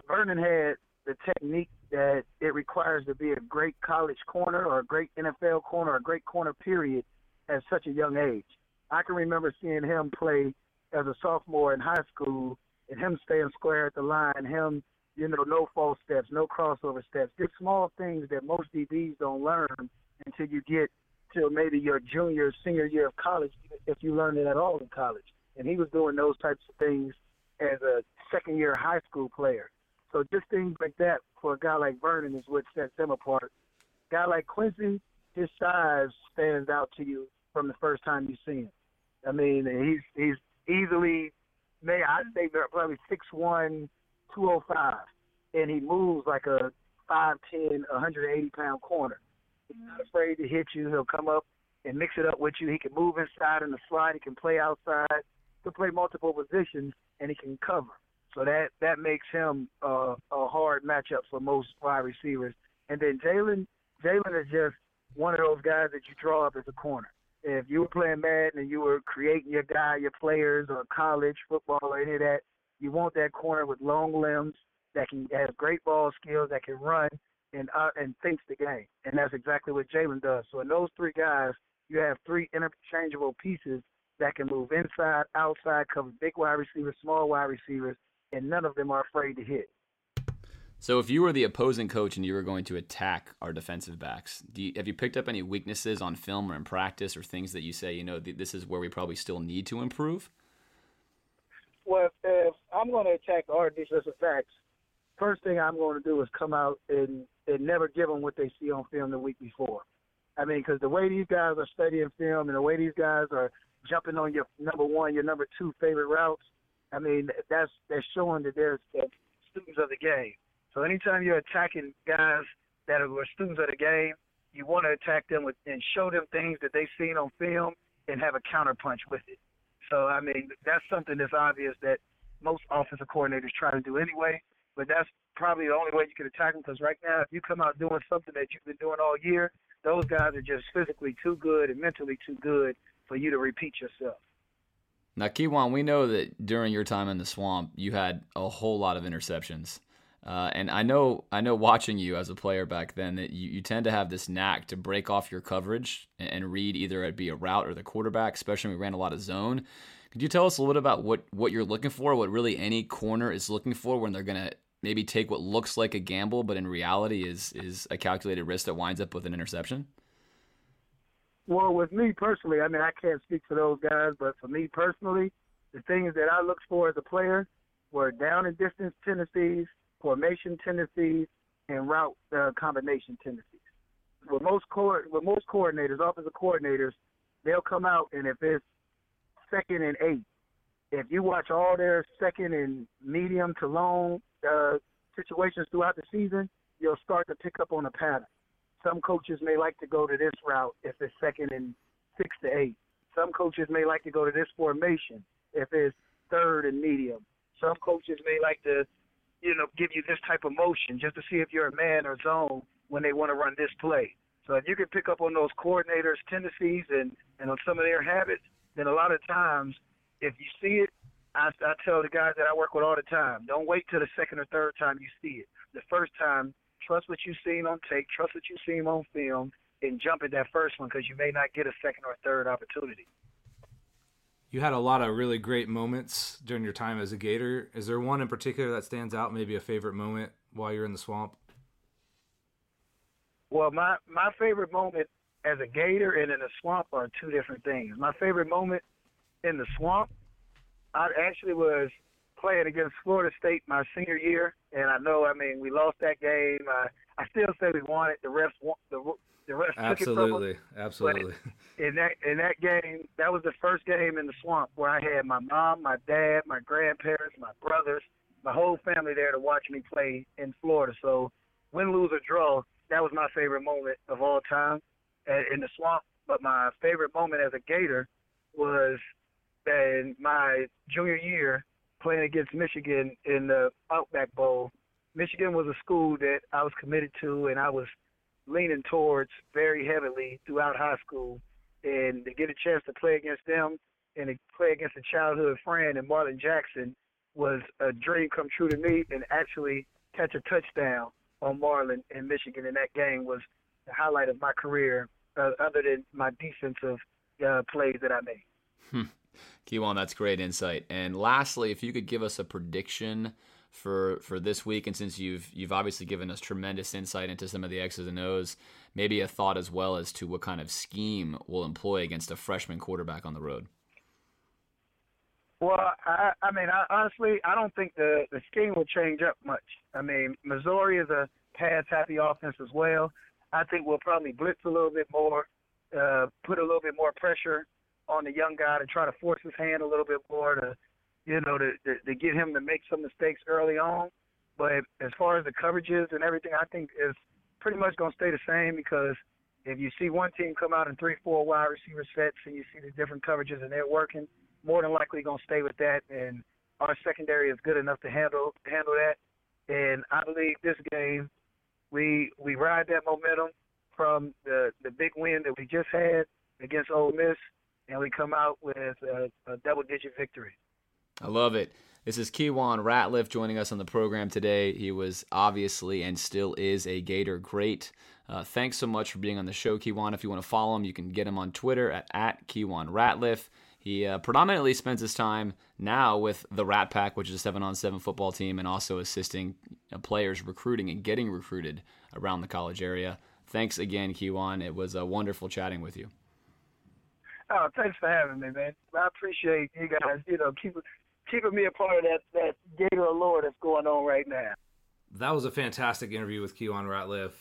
Vernon had the technique that it requires to be a great college corner or a great NFL corner or a great corner period at such a young age. I can remember seeing him play as a sophomore in high school and him staying square at the line, him, you know, no false steps, no crossover steps, just small things that most DBs don't learn until you get to maybe your junior, senior year of college, if you learn it at all in college. And he was doing those types of things as a second year high school player. So just things like that for a guy like Vernon is what sets him apart. Guy like Quincy, his size stands out to you from the first time you see him. I mean, he's he's easily, may I'd say probably six one, two oh five, and he moves like a five ten, one hundred eighty pound corner. He's not afraid to hit you. He'll come up and mix it up with you. He can move inside in the slide. He can play outside. He can play multiple positions, and he can cover. So that that makes him uh, a hard matchup for most wide receivers. And then Jalen, Jalen is just one of those guys that you draw up as a corner. If you were playing Madden and you were creating your guy, your players, or college football or any of that, you want that corner with long limbs that can have great ball skills, that can run and uh, and thinks the game. And that's exactly what Jalen does. So in those three guys, you have three interchangeable pieces that can move inside, outside, cover big wide receivers, small wide receivers, and none of them are afraid to hit. So, if you were the opposing coach and you were going to attack our defensive backs, you, have you picked up any weaknesses on film or in practice, or things that you say, you know, th- this is where we probably still need to improve? Well, if I'm going to attack our defensive backs, first thing I'm going to do is come out and, and never give them what they see on film the week before. I mean, because the way these guys are studying film and the way these guys are jumping on your number one, your number two favorite routes, I mean, that's that's showing that they're, students of the game. So anytime you're attacking guys that are students of the game, you want to attack them with and show them things that they've seen on film and have a counterpunch with it. So I mean, that's something that's obvious that most offensive coordinators try to do anyway. But that's probably the only way you can attack them because right now, if you come out doing something that you've been doing all year, those guys are just physically too good and mentally too good for you to repeat yourself. Now, Keiwan, we know that during your time in the swamp, you had a whole lot of interceptions. Uh, and I know, I know, watching you as a player back then, that you, you tend to have this knack to break off your coverage and, and read either it be a route or the quarterback. Especially when we ran a lot of zone. Could you tell us a little bit about what what you're looking for? What really any corner is looking for when they're to maybe take what looks like a gamble, but in reality is is a calculated risk that winds up with an interception? Well, with me personally, I mean, I can't speak for those guys, but for me personally, the things that I looked for as a player were down and distance tendencies, formation tendencies, and route uh, combination tendencies. With most co- with most coordinators, offensive coordinators, they'll come out and if it's second and eight, if you watch all their second and medium to long uh, situations throughout the season, you'll start to pick up on a pattern. Some coaches may like to go to this route if it's second and six to eight. Some coaches may like to go to this formation if it's third and medium. Some coaches may like to, you know, give you this type of motion just to see if you're a man or zone when they want to run this play. So if you can pick up on those coordinators' tendencies and, and on some of their habits, then a lot of times, if you see it, I, I tell the guys that I work with all the time, don't wait till the second or third time you see it. The first time Trust what you've seen on tape. Trust what you've seen on film, and jump at that first one because you may not get a second or third opportunity. You had a lot of really great moments during your time as a Gator. Is there one in particular that stands out? Maybe a favorite moment while you're in the swamp? Well, my my favorite moment as a Gator and in the swamp are two different things. My favorite moment in the swamp, I actually was playing against Florida State my senior year, and I know, I mean, we lost that game. Uh, I still say we won it. The refs, the the refs absolutely, took it from us. Absolutely, in that in that game, that was the first game in the swamp where I had my mom, my dad, my grandparents, my brothers, my whole family there to watch me play in Florida. So, win, lose or draw, that was my favorite moment of all time in the swamp. But my favorite moment as a Gator was that in my junior year playing against Michigan in the Outback Bowl. Michigan was a school that I was committed to and I was leaning towards very heavily throughout high school. And to get a chance to play against them and to play against a childhood friend and Marlin Jackson was a dream come true to me and actually catch a touchdown on Marlin in Michigan in that game was the highlight of my career uh, other than my defensive uh, plays that I made. Hmm. Keiwan, that's great insight. And lastly, if you could give us a prediction for for this week, and since you've you've obviously given us tremendous insight into some of the X's and O's, maybe a thought as well as to what kind of scheme we'll employ against a freshman quarterback on the road. Well, I, I mean, I, honestly, I don't think the the scheme will change up much. I mean, Missouri is a pass-happy offense as well. I think we'll probably blitz a little bit more, uh, put a little bit more pressure on the young guy to try to force his hand a little bit more to, you know, to, to, to get him to make some mistakes early on. But as far as the coverages and everything, I think is pretty much going to stay the same because if you see one team come out in three, four wide receiver sets and you see the different coverages and they're working, more than likely going to stay with that. And our secondary is good enough to handle handle that. And I believe this game, we we ride that momentum from the the big win that we just had against Ole Miss, and we come out with a, a double digit victory. I love it. This is Keiwan Ratliff joining us on the program today. He was obviously and still is a Gator great. Uh, thanks so much for being on the show, Keiwan. If you want to follow him, you can get him on Twitter at, at Keiwan Ratliff. He uh, predominantly spends his time now with the Rat Pack, which is a seven on seven football team, and also assisting uh, players recruiting and getting recruited around the college area. Thanks again, Keiwan. It was uh, wonderful chatting with you. Oh, thanks for having me, man. I appreciate you guys. You know, keep keeping me a part of that that Gator allure that's going on right now. That was a fantastic interview with Keiwan Ratliff.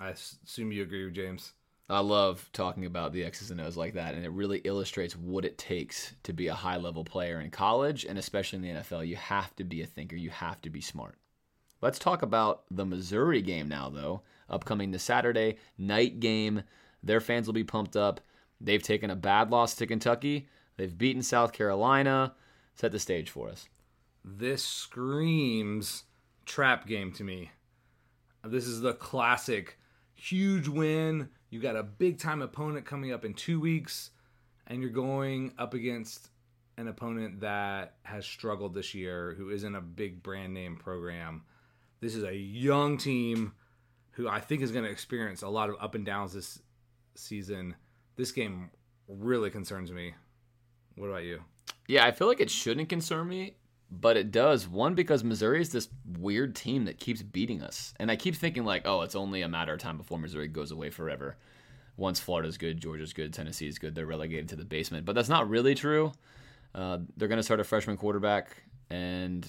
I assume you agree, James. I love talking about the X's and O's like that, and it really illustrates what it takes to be a high level player in college and especially in the NFL. You have to be a thinker, you have to be smart. Let's talk about the Missouri game now, though. Upcoming this Saturday, night game. Their fans will be pumped up. They've taken a bad loss to Kentucky, they've beaten South Carolina. Set the stage for us. This screams trap game to me. This is the classic huge win. You got a big time opponent coming up in two weeks, and you're going up against an opponent that has struggled this year, who isn't a big brand name program. This is a young team who I think is going to experience a lot of up and downs this season. This game really concerns me. What about you? Yeah, I feel like it shouldn't concern me, but it does. One because Missouri is this weird team that keeps beating us, and I keep thinking like, oh, it's only a matter of time before Missouri goes away forever. Once Florida's good, Georgia's good, Tennessee's good, they're relegated to the basement. But that's not really true. Uh, they're going to start a freshman quarterback, and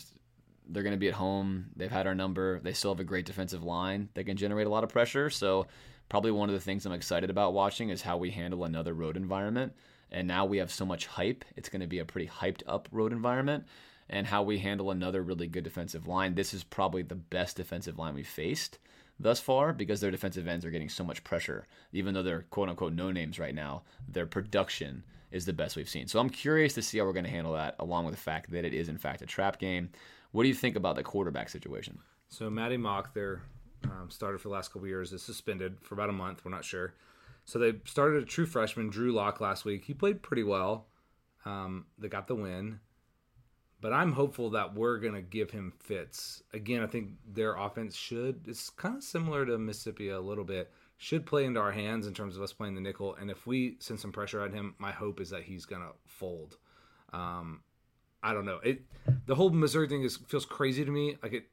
they're going to be at home. They've had our number. They still have a great defensive line. They can generate a lot of pressure. So, probably one of the things I'm excited about watching is how we handle another road environment. And now we have so much hype. It's going to be a pretty hyped up road environment. And how we handle another really good defensive line. This is probably the best defensive line we've faced thus far because their defensive ends are getting so much pressure. Even though they're quote unquote no names right now, their production is the best we've seen. So I'm curious to see how we're going to handle that, along with the fact that it is in fact a trap game. What do you think about the quarterback situation? So Maty Mauk, their um, starter for the last couple years, is suspended for about a month. We're not sure. So they started a true freshman, Drew Lock, last week. He played pretty well. Um, they got the win. But I'm hopeful that we're going to give him fits. Again, I think their offense should, it's kind of similar to Mississippi a little bit, should play into our hands in terms of us playing the nickel. And if we send some pressure at him, my hope is that he's going to fold. Um, I don't know. It the whole Missouri thing is feels crazy to me. Like it,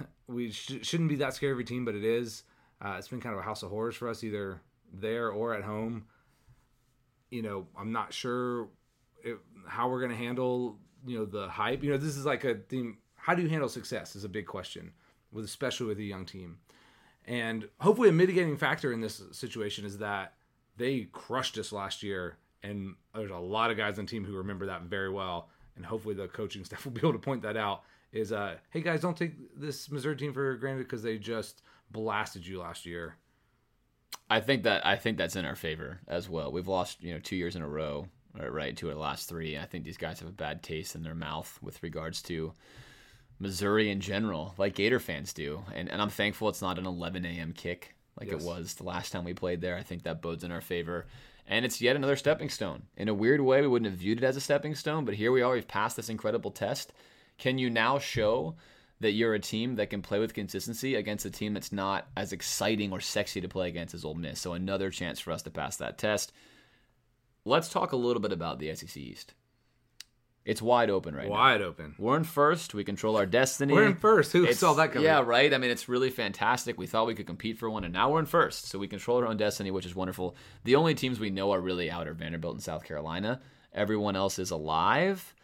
we sh- shouldn't be that scared of a team, but it is. Uh, it's been kind of a house of horrors for us, either there or at home. You know, I'm not sure it, how we're going to handle you know the hype. You know, this is like a theme. How do you handle success? Is a big question, with especially with a young team. And hopefully, a mitigating factor in this situation is that they crushed us last year, and there's a lot of guys on the team who remember that very well and hopefully the coaching staff will be able to point that out. Is uh, hey guys, don't take this Missouri team for granted because they just blasted you last year. I think that I think that's in our favor as well. We've lost you know two years in a row, right? Two of the last three. I think these guys have a bad taste in their mouth with regards to Missouri in general, like Gator fans do. And and I'm thankful it's not an 11 a.m. kick like yes. it was the last time we played there. I think that bodes in our favor. And it's yet another stepping stone. In a weird way, we wouldn't have viewed it as a stepping stone, but here we are. We've passed this incredible test. Can you now show that you're a team that can play with consistency against a team that's not as exciting or sexy to play against as Ole Miss? So another chance for us to pass that test. Let's talk a little bit about the SEC East. It's wide open right wide now. Wide open. We're in first. We control our destiny. We're in first. Who it's, saw that coming? Yeah, right. I mean, it's really fantastic. We thought we could compete for one, and now we're in first. So we control our own destiny, which is wonderful. The only teams we know are really out are Vanderbilt and South Carolina. Everyone else is alive.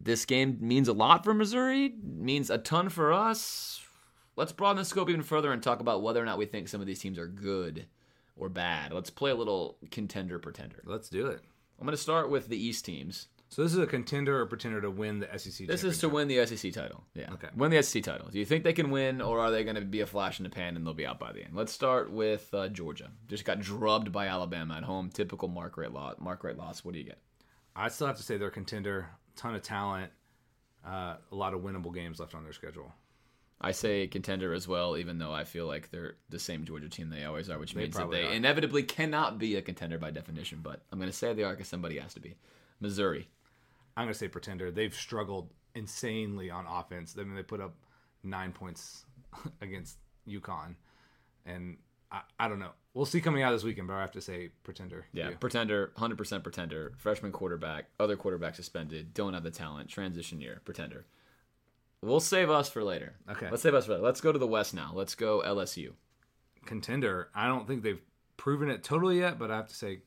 This game means a lot for Missouri. Means a ton for us. Let's broaden the scope even further and talk about whether or not we think some of these teams are good or bad. Let's play a little contender pretender. Let's do it. I'm going to start with the East teams. So this is a contender or pretender to win the SEC. This is to win the SEC title. Yeah. Okay. Win the SEC title. Do you think they can win, or are they going to be a flash in the pan and they'll be out by the end? Let's start with uh, Georgia. Just got drubbed by Alabama at home. Typical Mark Richt loss. Mark Richt loss. What do you get? I still have to say they're a contender. Ton of talent. Uh, a lot of winnable games left on their schedule. I say contender as well, even though I feel like they're the same Georgia team they always are, which they means that they are. inevitably cannot be a contender by definition. But I'm going to say they are because somebody has to be. Missouri. I'm going to say pretender. They've struggled insanely on offense. I mean, they put up nine points against UConn, and I, I don't know. We'll see coming out this weekend, but I have to say pretender. Yeah, pretender, 100% pretender. Freshman quarterback, other quarterback suspended, don't have the talent, transition year, pretender. We'll save us for later. Okay. Let's save us for later. Let's go to the West now. Let's go LSU. Contender. I don't think they've proven it totally yet, but I have to say,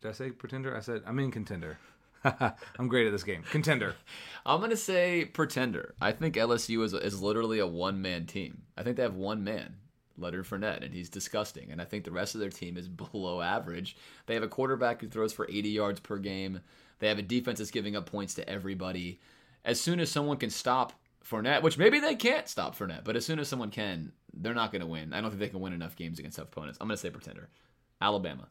did I say pretender? I said I mean contender. I'm great at this game. Contender. I'm gonna say pretender. I think LSU is is literally a one man team. I think they have one man. Leonard Fournette, and he's disgusting. And I think the rest of their team is below average. They have a quarterback who throws for 80 yards per game. They have a defense that's giving up points to everybody. As soon as someone can stop Fournette, which maybe they can't stop Fournette, but as soon as someone can, they're not going to win. I don't think they can win enough games against tough opponents. I'm going to say pretender. Alabama.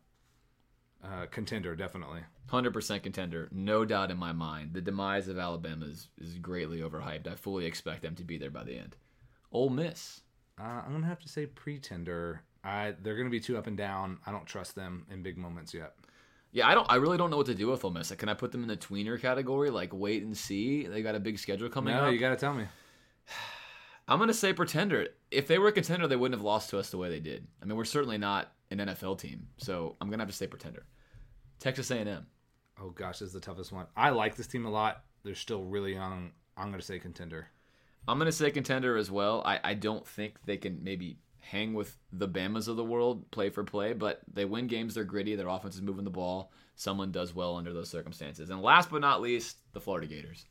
Uh, contender, definitely. 100% contender. No doubt in my mind. The demise of Alabama is, is greatly overhyped. I fully expect them to be there by the end. Ole Miss. Uh, I'm gonna have to say pretender. I they're gonna be too up and down. I don't trust them in big moments yet. Yeah, I don't. I really don't know what to do with Ole Miss. Like, can I put them in the tweener category? Like, wait and see. They got a big schedule coming no, up. you gotta tell me. I'm gonna say pretender. If they were a contender, they wouldn't have lost to us the way they did. I mean, we're certainly not an NFL team, so I'm gonna have to say pretender. Texas A&M. Oh gosh, this is the toughest one. I like this team a lot. They're still really young. I'm gonna say contender. I'm gonna say contender as well. I, I don't think they can maybe hang with the Bamas of the world play for play, but they win games. They're gritty. Their offense is moving the ball. Someone does well under those circumstances. And last but not least, the Florida Gators.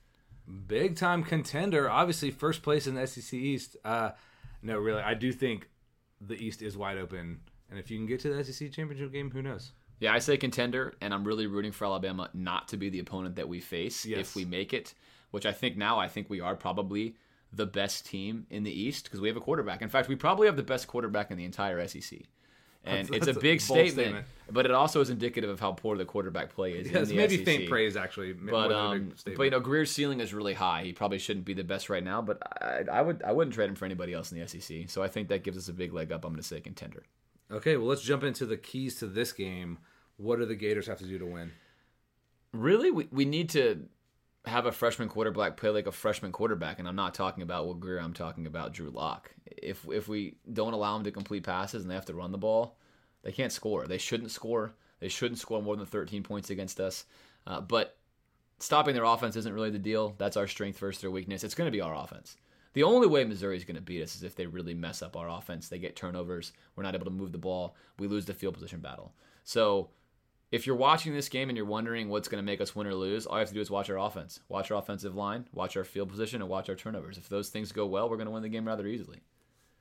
Big time contender. Obviously, first place in the SEC East. Uh, no, really, I do think the East is wide open. And if you can get to the SEC championship game, who knows? Yeah, I say contender, and I'm really rooting for Alabama not to be the opponent that we face Yes. if we make it, which I think now I think we are probably the best team in the East because we have a quarterback. In fact, we probably have the best quarterback in the entire SEC. And That's- it's that's a a big bold statement, statement. but it also is indicative of how poor the quarterback play is. Yes, in the maybe SEC. faint praise actually. But um, but you know, Grier's ceiling is really high. He probably shouldn't be the best right now, but I, I would I wouldn't trade him for anybody else in the SEC. So I think that gives us a big leg up. I'm going to say contender. Okay, well, let's jump into the keys to this game. What do the Gators have to do to win? Really, we, we need to have a freshman quarterback play like a freshman quarterback, and I'm not talking about Will Grier. I'm talking about Drew Lock. If if we don't allow them to complete passes and they have to run the ball, they can't score. They shouldn't score. They shouldn't score more than 13 points against us. Uh, but stopping their offense isn't really the deal. That's our strength versus their weakness. It's going to be our offense. The only way Missouri is going to beat us is if they really mess up our offense. They get turnovers. We're not able to move the ball. We lose the field position battle. So if you're watching this game and you're wondering what's going to make us win or lose, all you have to do is watch our offense, watch our offensive line, watch our field position, and watch our turnovers. If those things go well, we're going to win the game rather easily.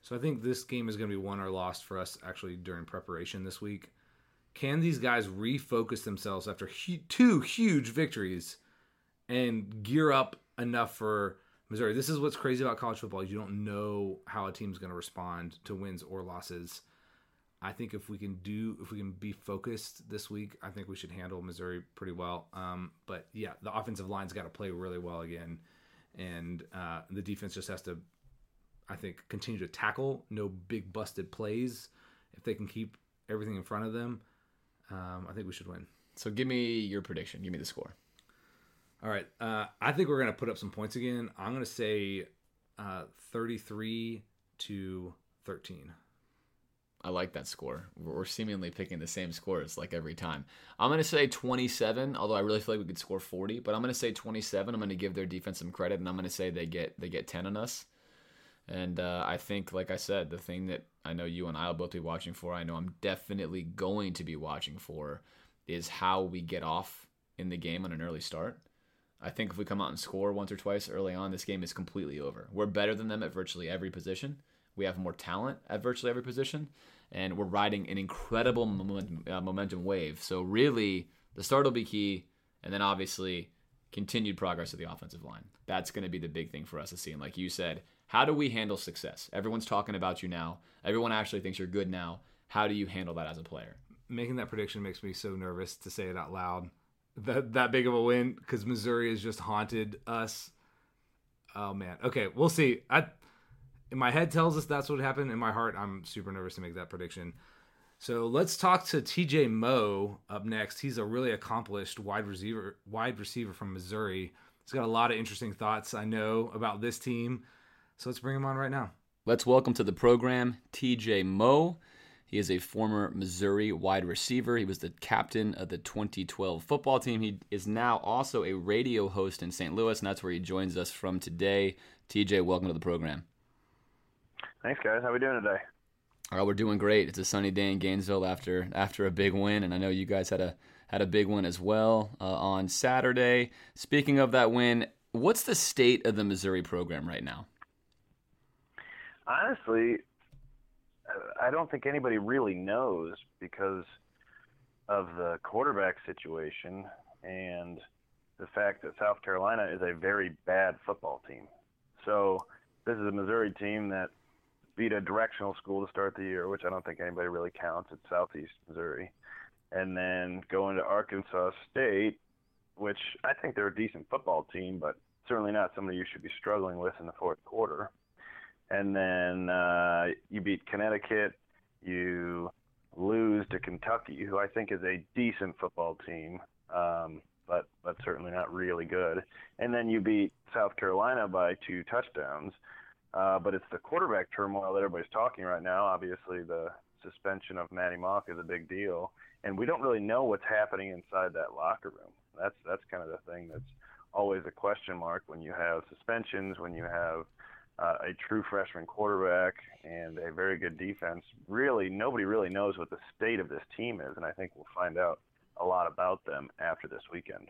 So I think this game is going to be won or lost for us actually during preparation this week. Can these guys refocus themselves after hu- two huge victories and gear up enough for Missouri? This is what's crazy about college football. You don't know how a team's going to respond to wins or losses. I think if we can do, if we can be focused this week, I think we should handle Missouri pretty well. Um, but yeah, the offensive line's got to play really well again, and uh, the defense just has to I think continue to tackle, no big busted plays. If they can keep everything in front of them, um, I think we should win. So give me your prediction. Give me the score. All right, uh, I think we're gonna put up some points again. I'm gonna say uh, 33 to 13. I like that score. We're seemingly picking the same scores like every time. I'm going to say 27, although I really feel like we could score 40, but I'm going to say 27. I'm going to give their defense some credit and I'm going to say they get they get 10 on us. And uh, I think, like I said, the thing that I know you and I will both be watching for, I know I'm definitely going to be watching for, is how we get off in the game on an early start. I think if we come out and score once or twice early on, this game is completely over. We're better than them at virtually every position. We have more talent at virtually every position, and we're riding an incredible momentum, uh, momentum wave. So really, the start will be key, and then obviously continued progress of the offensive line. That's going to be the big thing for us to see. And like you said, how do we handle success? Everyone's talking about you now. Everyone actually thinks you're good now. How do you handle that as a player? Making that prediction makes me so nervous to say it out loud. That that big of a win because Missouri has just haunted us. Oh man. Okay, we'll see. I my head tells us that's what happened. In my heart, I'm super nervous to make that prediction. So let's talk to TJ Moe up next. He's a really accomplished wide receiver, wide receiver from Missouri. He's got a lot of interesting thoughts I know about this team. So let's bring him on right now. Let's welcome to the program TJ Moe. He is a former Missouri wide receiver. He was the captain of the 2012 football team. He is now also a radio host in St. Louis, and that's where he joins us from today. TJ, welcome to the program. Thanks, guys. How are we doing today? All right, we're doing great. It's a sunny day in Gainesville after after a big win, and I know you guys had a had a big one as well uh, on Saturday. Speaking of that win, what's the state of the Missouri program right now? Honestly, I don't think anybody really knows because of the quarterback situation and the fact that South Carolina is a very bad football team. So this is a Missouri team that beat a directional school to start the year, which I don't think anybody really counts. It's Southeast Missouri, and then going to Arkansas State, which I think they're a decent football team, but certainly not somebody you should be struggling with in the fourth quarter. And then uh, you beat Connecticut, you lose to Kentucky, who I think is a decent football team, um, but but certainly not really good. And then you beat South Carolina by two touchdowns. Uh, but it's the quarterback turmoil that everybody's talking right now. Obviously, the suspension of Maty Mauk is a big deal, and we don't really know what's happening inside that locker room. That's that's kind of the thing that's always a question mark when you have suspensions, when you have uh, a true freshman quarterback and a very good defense. Really, nobody really knows what the state of this team is, and I think we'll find out a lot about them after this weekend.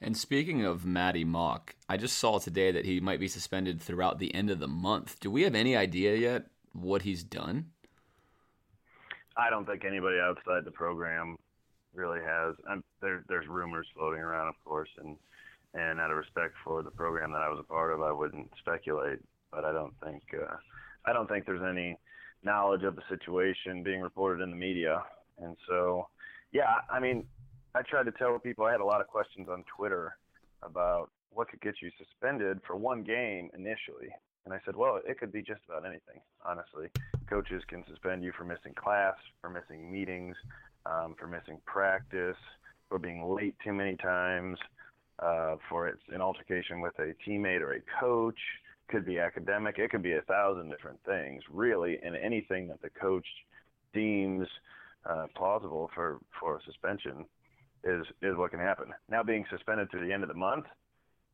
And speaking of Maty Mauk, I just saw today that he might be suspended throughout the end of the month. Do we have any idea yet what he's done? I don't think anybody outside the program really has. There, there's rumors floating around, of course, and and out of respect for the program that I was a part of, I wouldn't speculate. But I don't think uh, I don't think there's any knowledge of the situation being reported in the media. And so, yeah, I mean, I tried to tell people I had a lot of questions on Twitter about what could get you suspended for one game initially. And I said, well, it could be just about anything, honestly. Coaches can suspend you for missing class, for missing meetings, um, for missing practice, for being late too many times, uh, for it's an altercation with a teammate or a coach. Could be academic. It could be a thousand different things, really, and anything that the coach deems uh, plausible for for a suspension is is what can happen. Now, being suspended to the end of the month,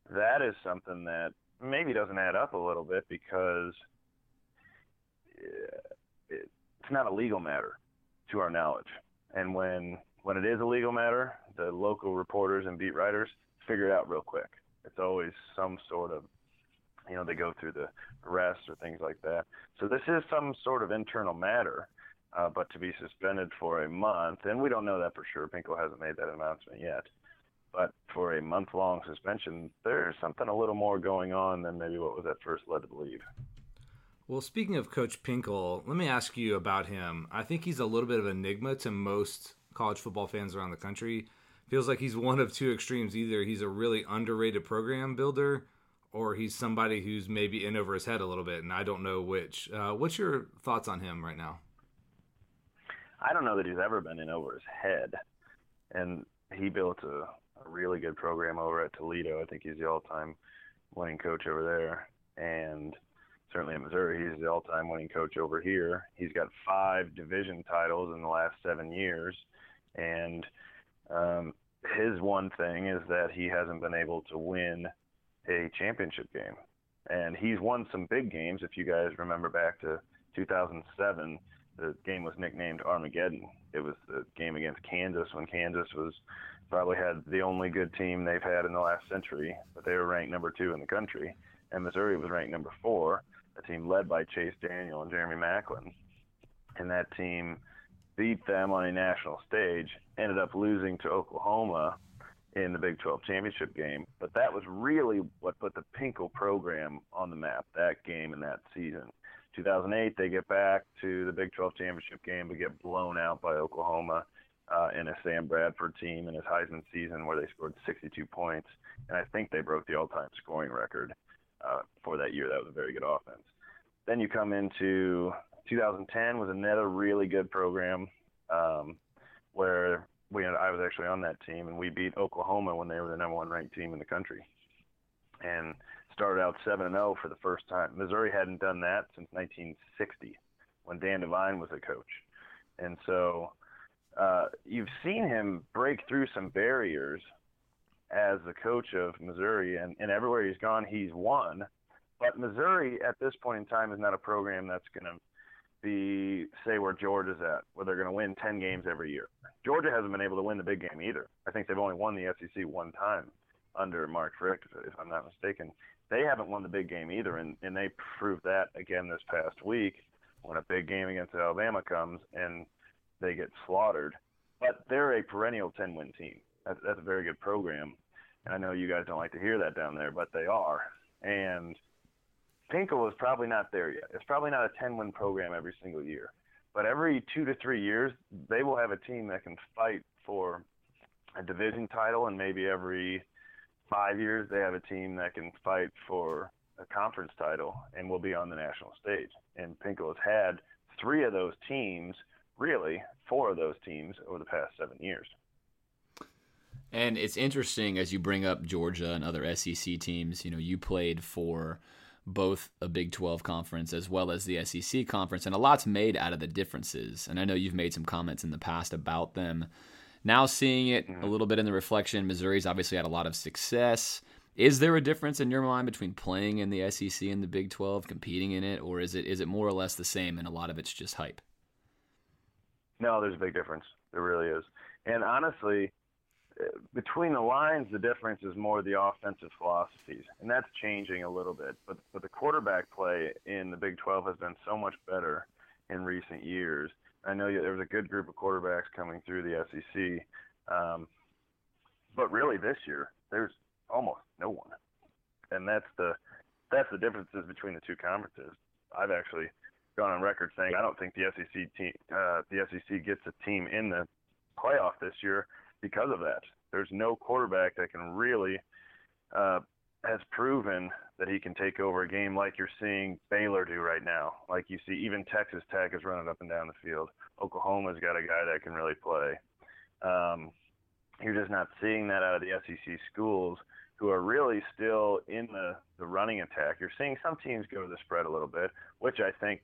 that is something that maybe doesn't add up a little bit because it's not a legal matter to our knowledge. And when when it is a legal matter, the local reporters and beat writers figure it out real quick. It's always some sort of, you know, they go through the arrests or things like that. So this is some sort of internal matter. Uh, but to be suspended for a month, and we don't know that for sure. Pinkel hasn't made that announcement yet. But for a month long suspension, there's something a little more going on than maybe what was at first led to believe. Well, speaking of Coach Pinkel, let me ask you about him. I think he's a little bit of an enigma to most college football fans around the country feels like he's one of two extremes. Either he's a really underrated program builder, or he's somebody who's maybe in over his head a little bit, and I don't know which. Uh, what's your thoughts on him right now? I don't know that he's ever been in over his head, and he built a, a really good program over at Toledo. I think he's the all-time winning coach over there, and certainly in Missouri, he's the all-time winning coach over here. He's got five division titles in the last seven years, and um, his one thing is that he hasn't been able to win a championship game. And he's won some big games. If you guys remember back to 2007, the game was nicknamed Armageddon. It was the game against Kansas when Kansas was probably had the only good team they've had in the last century, but they were ranked number two in the country. And Missouri was ranked number four, a team led by Chase Daniel and Jeremy Maclin. And that team beat them on a national stage, ended up losing to Oklahoma in the Big 12 championship game. But that was really what put the Pinkel program on the map, that game and that season. 2008, they get back to the Big 12 championship game, but get blown out by Oklahoma uh, in a Sam Bradford team in his Heisman season where they scored 62 points. And I think they broke the all time scoring record uh, for that year. That was a very good offense. Then you come into 2010 was another really good program um, where we had, I was actually on that team and we beat Oklahoma when they were the number one ranked team in the country and started out 7 and 0 for the first time. Missouri hadn't done that since 1960 when Dan Devine was a coach. And so uh, you've seen him break through some barriers as the coach of Missouri, and, and everywhere he's gone, he's won. But Missouri at this point in time is not a program that's going to be say where Georgia's at, where they're going to win 10 games every year. Georgia hasn't been able to win the big game either. I think they've only won the SEC one time under Mark Richt, if I'm not mistaken. They haven't won the big game either, and, and they proved that again this past week when a big game against Alabama comes and they get slaughtered. But they're a perennial 10 win team. That's, that's a very good program. And I know you guys don't like to hear that down there, but they are. And Pinkel is probably not there yet. It's probably not a 10 win program every single year. But every two to three years, they will have a team that can fight for a division title, and maybe every five years, they have a team that can fight for a conference title and will be on the national stage. And Pinkel has had three of those teams, really, four of those teams over the past seven years. And it's interesting as you bring up Georgia and other SEC teams. You know, you played for both a Big 12 conference as well as the SEC conference, and a lot's made out of the differences. And I know you've made some comments in the past about them. Now seeing it a mm-hmm. little bit in the reflection, Missouri's obviously had a lot of success. Is there a difference in your mind between playing in the SEC and the Big 12, competing in it, or is it is it more or less the same and a lot of it's just hype? No, there's a big difference. There really is. And honestly, eh, between the lines, the difference is more the offensive philosophies, and that's changing a little bit. But but the quarterback play in the Big 12 has been so much better in recent years. I know there was a good group of quarterbacks coming through the SEC, um, but really this year there's almost no one, and that's the that's the differences between the two conferences. I've actually gone on record saying I don't think the SEC team uh, the SEC gets a team in the playoff this year because of that. There's no quarterback that can really uh, has proven that he can take over a game like you're seeing Baylor do right now. Like you see, even Texas Tech is running up and down the field. Oklahoma's got a guy that can really play. Um, you're just not seeing that out of the SEC schools who are really still in the, the running attack. You're seeing some teams go to the spread a little bit, which I think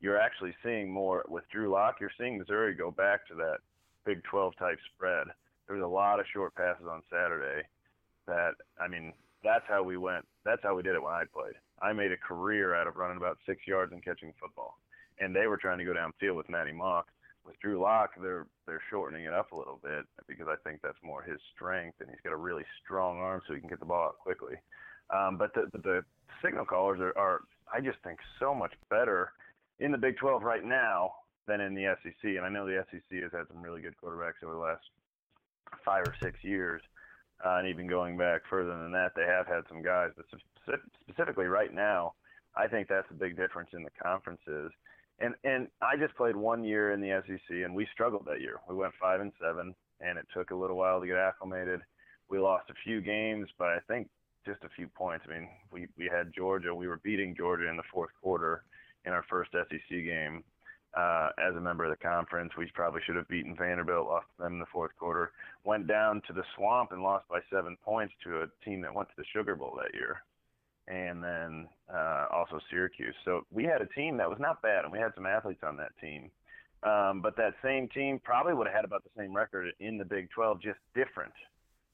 you're actually seeing more with Drew Lock. You're seeing Missouri go back to that Big 12 type spread. There was a lot of short passes on Saturday that, I mean, that's how we went. That's how we did it when I played. I made a career out of running about six yards and catching football. And they were trying to go downfield with Maty Mauk. With Drew Lock, they're they're shortening it up a little bit because I think that's more his strength, and he's got a really strong arm, so he can get the ball out quickly. Um, but the, the signal callers are, are, I just think, so much better in the Big 12 right now than in the SEC. And I know the SEC has had some really good quarterbacks over the last five or six years. Uh, and even going back further than that, they have had some guys. But specifically right now, I think that's a big difference in the conferences. And and I just played one year in the SEC, and we struggled that year. We went five and seven, and it took a little while to get acclimated. We lost a few games, but I think just a few points. I mean, we we had Georgia. We were beating Georgia in the fourth quarter in our first SEC game, uh, as a member of the conference. We probably should have beaten Vanderbilt, lost them in the fourth quarter. Went down to the swamp and lost by seven points to a team that went to the Sugar Bowl that year, and then uh, also Syracuse. So we had a team that was not bad, and we had some athletes on that team. Um, but that same team probably would have had about the same record in the Big 12, just different.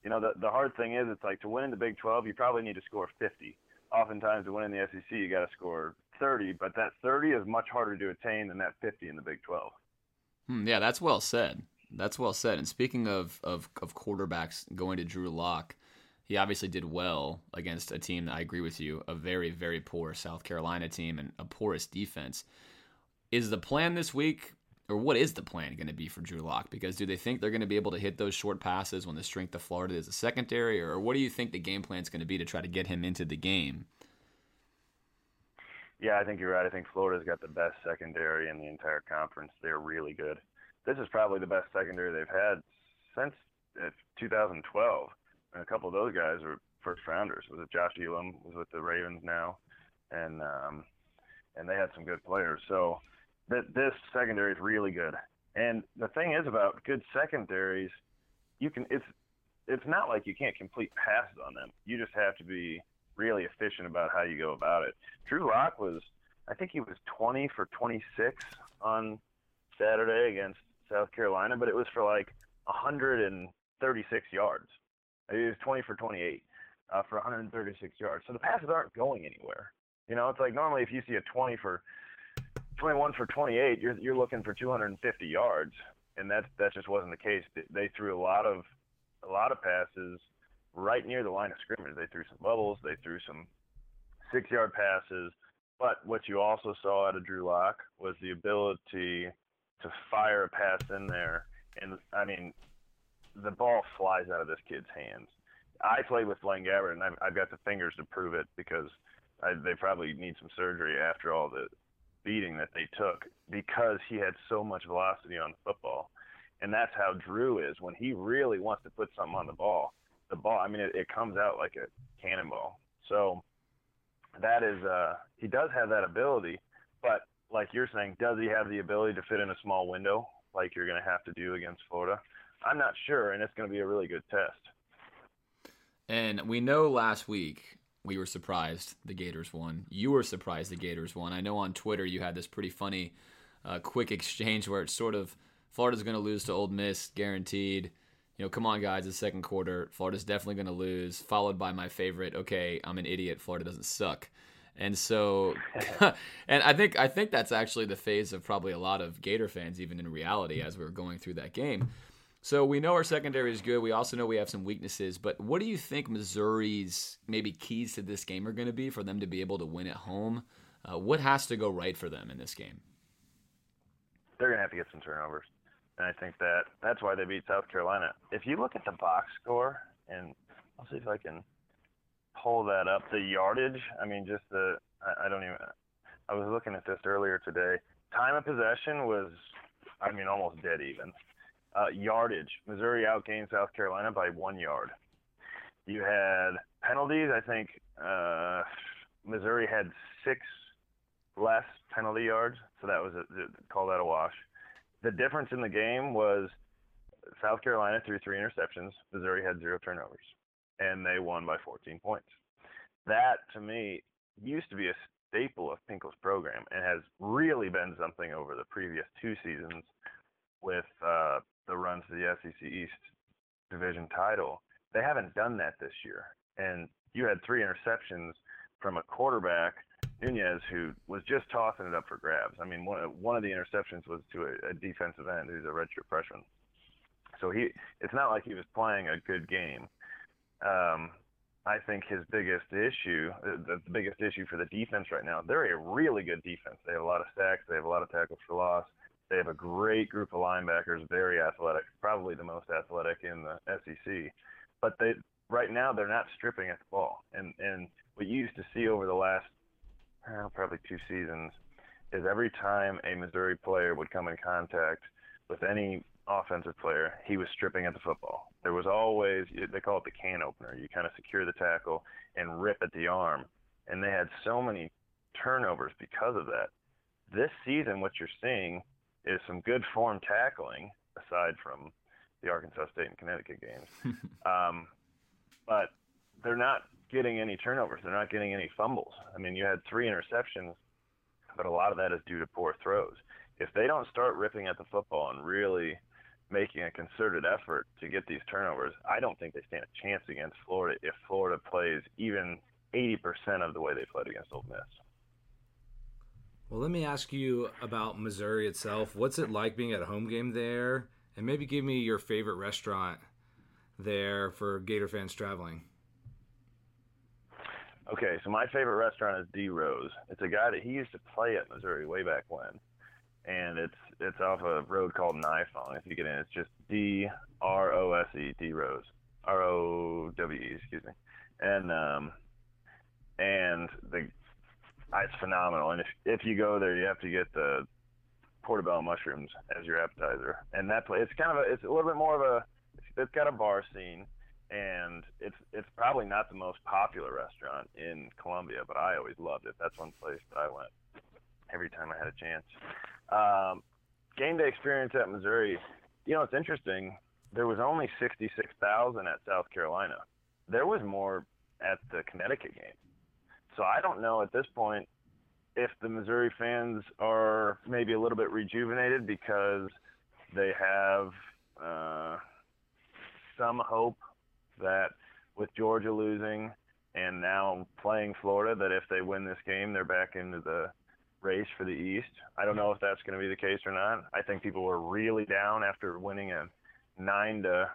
You know, the the hard thing is, it's like to win in the Big 12, you probably need to score 50. Oftentimes, to win in the SEC, you got to score 30, but that 30 is much harder to attain than that 50 in the Big 12. Hmm, yeah, that's well said. That's well said. And speaking of, of, of quarterbacks going to Drew Lock, he obviously did well against a team that I agree with you, a very, very poor South Carolina team and a porous defense. Is the plan this week, or what is the plan going to be for Drew Lock? Because do they think they're going to be able to hit those short passes when the strength of Florida is a secondary, or what do you think the game plan is going to be to try to get him into the game? Yeah, I think you're right. I think Florida's got the best secondary in the entire conference. They're really good. This is probably the best secondary they've had since uh, 2012. And a couple of those guys are first rounders. Was it Josh Elam was with the Ravens now, and um, and they had some good players. So th- this secondary is really good. And the thing is about good secondaries, you can it's it's not like you can't complete passes on them. You just have to be really efficient about how you go about it. Drew Lock was, I think he was 20 for 26 on Saturday against South Carolina, but it was for like 136 yards. He was 20 for 28 uh, for 136 yards. So the passes aren't going anywhere. You know, it's like normally if you see a 20 for 21 for 28, you're you're looking for 250 yards, and that that just wasn't the case. They threw a lot of a lot of passes right near the line of scrimmage. They threw some bubbles, they threw some six yard passes, But what you also saw out of Drew Lock was the ability to fire a pass in there, and I mean, the ball flies out of this kid's hands. I played with Blaine and I've, I've got the fingers to prove it because I, they probably need some surgery after all the beating that they took because he had so much velocity on the football. And that's how Drew is when he really wants to put something on the ball. The ball, I mean, it, it comes out like a cannonball. So that is, uh, he does have that ability, but like you're saying, does he have the ability to fit in a small window like you're going to have to do against Florida? I'm not sure, and it's going to be a really good test. And we know last week we were surprised the Gators won. You were surprised the Gators won. I know on Twitter you had this pretty funny, uh, quick exchange where it's sort of Florida's going to lose to Ole Miss, guaranteed. You know, come on, guys, the second quarter, Florida's definitely going to lose. Followed by my favorite, okay, I'm an idiot. Florida doesn't suck. And so, and I think I think that's actually the phase of probably a lot of Gator fans, even in reality, as we were going through that game. So we know our secondary is good. We also know we have some weaknesses. But what do you think Missouri's maybe keys to this game are going to be for them to be able to win at home? Uh, what has to go right for them in this game? They're going to have to get some turnovers, and I think that that's why they beat South Carolina. If you look at the box score, and I'll see if I can pull that up, the yardage. I mean, just the I, I don't even. I was looking at this earlier today. Time of possession was, I mean, almost dead even. Uh, yardage, Missouri outgained South Carolina by one yard. You had penalties. I think uh, Missouri had six less penalty yards, so that was a, call that a wash. The difference in the game was South Carolina threw three interceptions. Missouri had zero turnovers, and they won by 14 points. That to me used to be a staple of Pinkel's program and has really been something over the previous two seasons with uh, the runs to the SEC East division title. They haven't done that this year. And you had three interceptions from a quarterback, Nunez, who was just tossing it up for grabs. I mean, one, one of the interceptions was to a, a defensive end who's a redshirt freshman. So he, it's not like he was playing a good game. Um, I think his biggest issue, the, the biggest issue for the defense right now, they're a really good defense. They have a lot of sacks. They have a lot of tackles for loss. They have a great group of linebackers, very athletic, probably the most athletic in the SEC. But they right now they're not stripping at the ball. And and what you used to see over the last well, probably two seasons is every time a Missouri player would come in contact with any offensive player, he was stripping at the football. There was always they call it the can opener. You kind of secure the tackle and rip at the arm. And they had so many turnovers because of that. This season, what you're seeing is some good form tackling aside from the Arkansas State and Connecticut games. um, but they're not getting any turnovers. They're not getting any fumbles. I mean, you had three interceptions, but a lot of that is due to poor throws. If they don't start ripping at the football and really making a concerted effort to get these turnovers, I don't think they stand a chance against Florida if Florida plays even 80% of the way they played against Ole Miss. Well, let me ask you about Missouri itself. What's it like being at a home game there? And maybe give me your favorite restaurant there for Gator fans traveling. Okay, so my favorite restaurant is D Rose. It's a guy that he used to play at Missouri way back when, and it's it's off a road called Nifong. If you get in, it's just D R O S E D Rose R O W E, excuse me, and um, and the Ah, it's phenomenal. And if if you go there, you have to get the portobello mushrooms as your appetizer. And that place, it's kind of a, it's a little bit more of a, it's got a bar scene, and it's it's probably not the most popular restaurant in Columbia, but I always loved it. That's one place that I went every time I had a chance. Um, game day experience at Missouri. You know, it's interesting. There was only sixty-six thousand at South Carolina. There was more at the Connecticut game. So I don't know at this point if the Missouri fans are maybe a little bit rejuvenated because they have uh, some hope that with Georgia losing and now playing Florida, that if they win this game, they're back into the race for the East. I don't know if that's going to be the case or not. I think people were really down after winning a nine to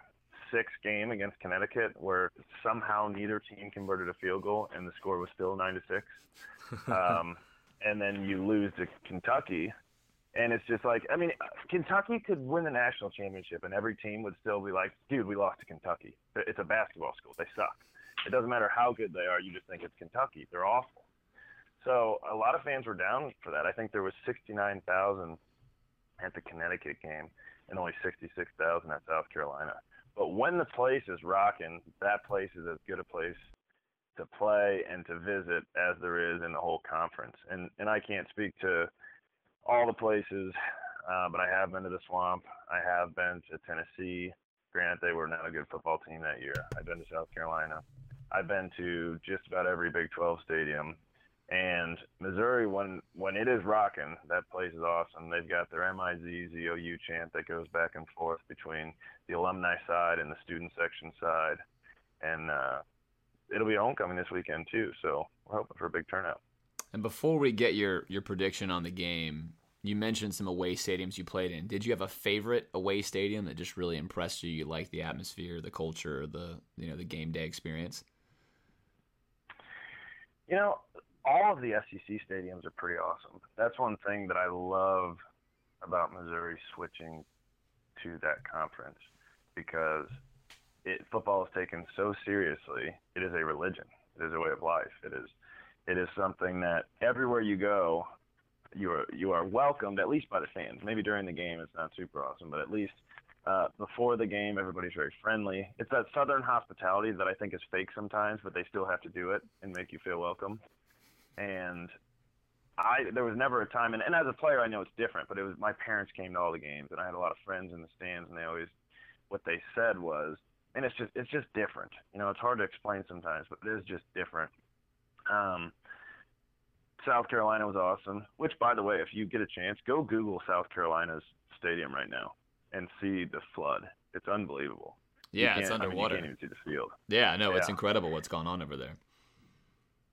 six game against Connecticut where somehow neither team converted a field goal and the score was still nine to six. Um, and then you lose to Kentucky, and it's just like I mean, Kentucky could win the national championship, and every team would still be like, "Dude, we lost to Kentucky. It's a basketball school. They suck." It doesn't matter how good they are. You just think it's Kentucky. They're awful. So a lot of fans were down for that. I think there was 69,000 at the Connecticut game and only 66,000 at South Carolina. But when the place is rocking, that place is as good a place to play and to visit as there is in the whole conference. And and I can't speak to all the places, uh, but I have been to the Swamp. I have been to Tennessee. Granted, they were not a good football team that year. I've been to South Carolina. I've been to just about every Big 12 stadium. And Missouri, when when it is rocking, that place is awesome. They've got their M-I-Z-Z-O-U chant that goes back and forth between the alumni side and the student section side, and uh, it'll be homecoming this weekend too. So we're hoping for a big turnout. And before we get your your prediction on the game, you mentioned some away stadiums you played in. Did you have a favorite away stadium that just really impressed you? You like the atmosphere, the culture, the you know the game day experience? You know, all of the SEC stadiums are pretty awesome. That's one thing that I love about Missouri switching to that conference because it, football is taken so seriously. It is a religion. It is a way of life. It is it is something that everywhere you go, you are you are welcomed at least by the fans. Maybe during the game it's not super awesome, but at least uh, before the game everybody's very friendly. It's that southern hospitality that I think is fake sometimes, but they still have to do it and make you feel welcome and I there was never a time and, and as a player I know it's different, but it was my parents came to all the games and I had a lot of friends in the stands and they always what they said was and it's just it's just different. You know, it's hard to explain sometimes, but it is just different. Um South Carolina was awesome, which by the way, if you get a chance, go Google South Carolina's stadium right now and see the flood. It's unbelievable. Yeah, it's underwater. I mean, you can't even see the field. Yeah, no, yeah. it's incredible what's going on over there.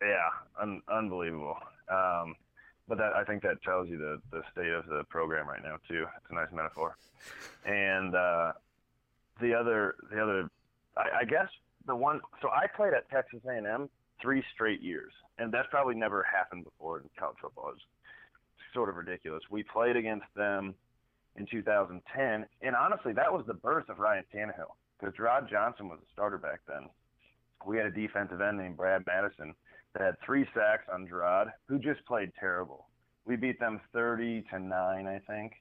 Yeah, un- unbelievable. Um, but that I think that tells you the the state of the program right now too. It's a nice metaphor. And uh, the other the other, I, I guess the one. So I played at Texas A&M three straight years, and that's probably never happened before in college football. It's sort of ridiculous. We played against them in 2010, and honestly, that was the birth of Ryan Tannehill because Rod Johnson was a starter back then. We had a defensive end named Brad Madison that had three sacks on Jerrod, who just played terrible. We beat them 30 to nine, I think.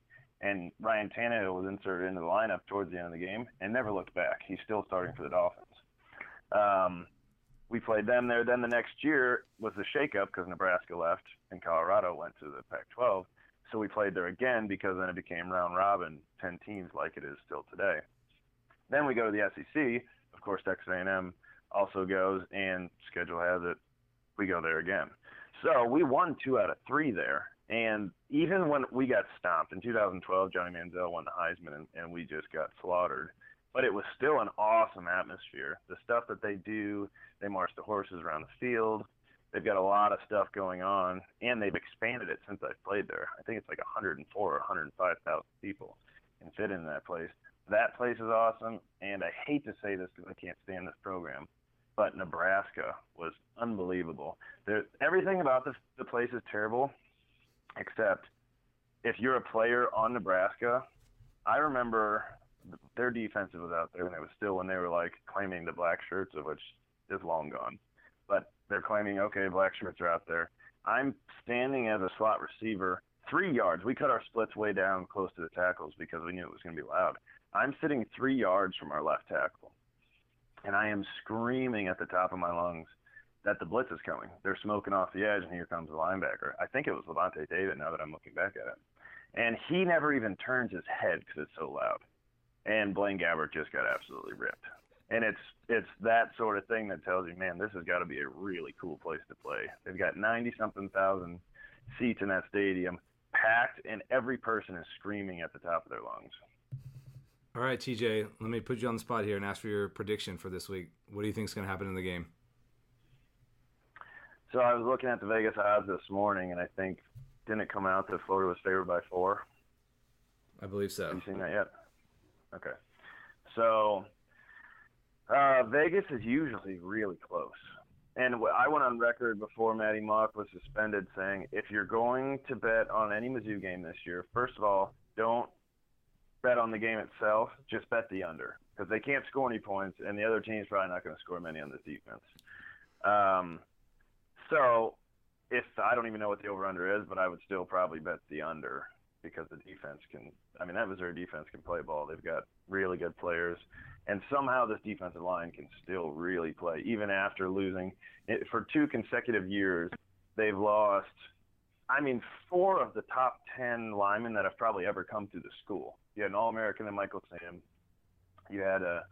And Ryan Tannehill was inserted into the lineup towards the end of the game and never looked back. He's still starting for the Dolphins. Um, we played them there. Then the next year was the shakeup because Nebraska left and Colorado went to the Pac-12. So we played there again because then it became round robin, 10 teams like it is still today. Then we go to the SEC. Of course, Texas A&M also goes, and schedule has it we go there again. So we won two out of three there. And even when we got stomped in 2012, Johnny Manziel won the Heisman, and, and we just got slaughtered. But it was still an awesome atmosphere. The stuff that they do, they march the horses around the field. They've got a lot of stuff going on, and they've expanded it since I've played there. I think it's like 104 or 105,000 people can fit in that place. That place is awesome, and I hate to say this because I can't stand this program, but Nebraska was unbelievable. There, everything about the, the place is terrible, except if you're a player on Nebraska. I remember their defense was out there, and it was still when they were like claiming the black shirts, of which is long gone. But they're claiming, okay, black shirts are out there. I'm standing as a slot receiver, three yards. We cut our splits way down close to the tackles because we knew it was going to be loud. I'm sitting three yards from our left tackle and I am screaming at the top of my lungs that the blitz is coming. They're smoking off the edge, and here comes the linebacker. I think it was Lavonte David. Now that I'm looking back at it, and he never even turns his head because it's so loud. And Blaine Gabbert just got absolutely ripped. And it's it's that sort of thing that tells you, man, this has got to be a really cool place to play. They've got ninety something thousand seats in that stadium, packed, and every person is screaming at the top of their lungs. All right, TJ, let me put you on the spot here and ask for your prediction for this week. What do you think is going to happen in the game? So I was looking at the Vegas odds this morning, and I think didn't it come out that Florida was favored by four? I believe so. Have you seen that yet? Okay. So uh, Vegas is usually really close, And I went on record before Maty Mauk was suspended saying, if you're going to bet on any Mizzou game this year, first of all, don't bet on the game itself. Just bet the under because they can't score any points, and the other team's probably not going to score many on this defense. Um, so, if I don't even know what the over/under is, but I would still probably bet the under because the defense can. I mean, that Missouri defense can play ball. They've got really good players, and somehow this defensive line can still really play even after losing it, for two consecutive years. They've lost. I mean, four of the top ten linemen that have probably ever come through the school. You had an All-American in Michael Sam. You had a,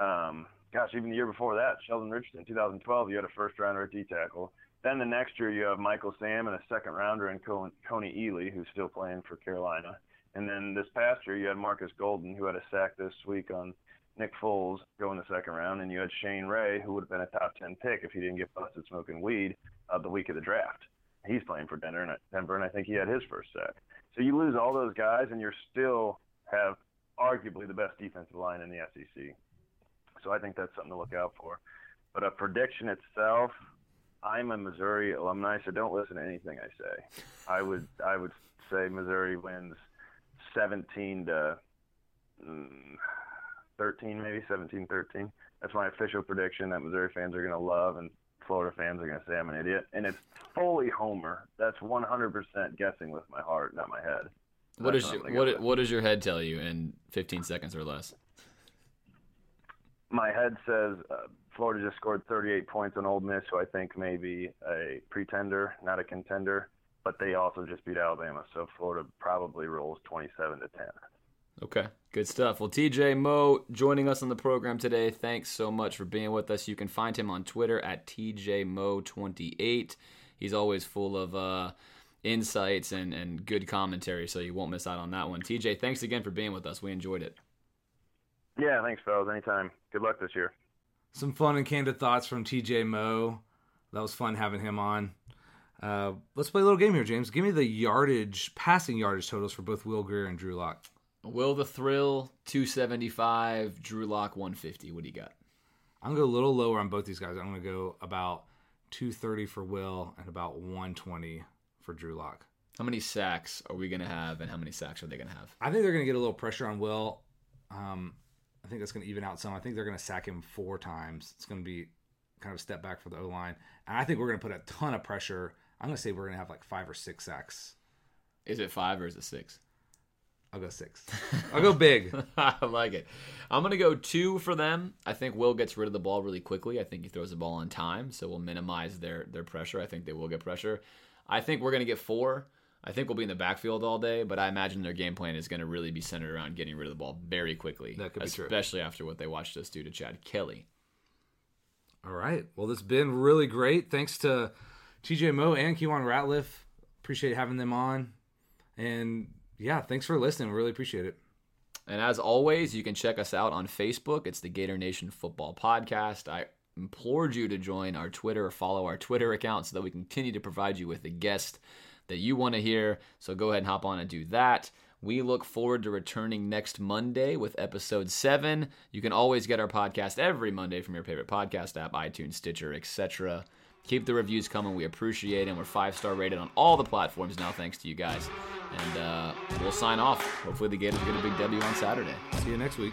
um, gosh, even the year before that, Sheldon Richardson, 2012, you had a first-rounder at D tackle. Then the next year, you have Michael Sam and a second rounder in Kony Ealy, who's still playing for Carolina. And then this past year, you had Marcus Golden, who had a sack this week on Nick Foles going the second round. And you had Shane Ray, who would have been a top 10 pick if he didn't get busted smoking weed uh, the week of the draft. He's playing for Denver, and I think he had his first sack. So you lose all those guys, and you still have arguably the best defensive line in the SEC. So I think that's something to look out for. But a prediction itself, I'm a Missouri alumni, so don't listen to anything I say. I would I would say Missouri wins 17 to mm, 13, maybe 17 13. That's my official prediction that Missouri fans are going to love and Florida fans are going to say I'm an idiot. And it's fully Homer. That's 100% guessing with my heart, not my head. What is your, what what does your head tell you in 15 seconds or less? My head says uh, Florida just scored 38 points on Ole Miss, who I think may be a pretender, not a contender. But they also just beat Alabama, so Florida probably rolls 27 to 10. Okay, good stuff. Well, TJ Moe joining us on the program today. Thanks so much for being with us. You can find him on Twitter at TJMoe28. He's always full of uh, insights and, and good commentary, so you won't miss out on that one. TJ, thanks again for being with us. We enjoyed it. Yeah, thanks, fellas. Anytime. Good luck this year. Some fun and candid thoughts from TJ Moe. That was fun having him on. Uh, let's play a little game here, James. Give me the yardage, passing yardage totals for both Will Grier and Drew Lock. Will the Thrill 275, Drew Lock 150. What do you got? I'm gonna go a little lower on both these guys. I'm gonna go about 230 for Will and about 120 for Drew Lock. How many sacks are we gonna have, and how many sacks are they gonna have? I think they're gonna get a little pressure on Will. Um, I think that's going to even out some. I think they're going to sack him four times. It's going to be kind of a step back for the O line, and I think we're going to put a ton of pressure. I'm going to say we're going to have like five or six sacks. Is it five or is it six? I'll go six. I'll go big. I like it. I'm going to go two for them. I think Will gets rid of the ball really quickly. I think he throws the ball on time, so we'll minimize their their pressure. I think they will get pressure. I think we're going to get four. I think we'll be in the backfield all day, but I imagine their game plan is going to really be centered around getting rid of the ball very quickly. That could be especially true. Especially after what they watched us do to Chad Kelly. All right. Well, this has been really great. Thanks to TJ Moe and Keiwan Ratliff. Appreciate having them on. And yeah, thanks for listening. We really appreciate it. And as always, you can check us out on Facebook. It's the Gator Nation Football Podcast. I implored you to join our Twitter or follow our Twitter account so that we continue to provide you with the guest that you want to hear. So go ahead and hop on and do that. We look forward to returning next Monday with episode 7. You can always get our podcast every Monday from your favorite podcast app, iTunes, Stitcher, etc. Keep the reviews coming. We appreciate it. And we're five star rated on all the platforms now, thanks to you guys. And uh, we'll sign off. Hopefully, the Gators get a big W on Saturday. See you next week.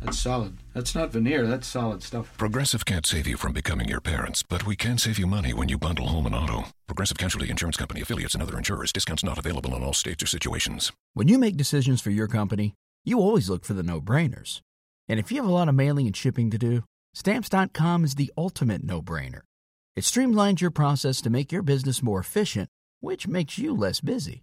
That's solid. That's not veneer, that's solid stuff. Progressive can't save you from becoming your parents, but we can save you money when you bundle home and auto. Progressive Casualty Insurance Company affiliates and other insurers. Discounts not available in all states or situations. When you make decisions for your company, you always look for the no brainers. And if you have a lot of mailing and shipping to do, stamps.com is the ultimate no brainer. It streamlines your process to make your business more efficient, which makes you less busy.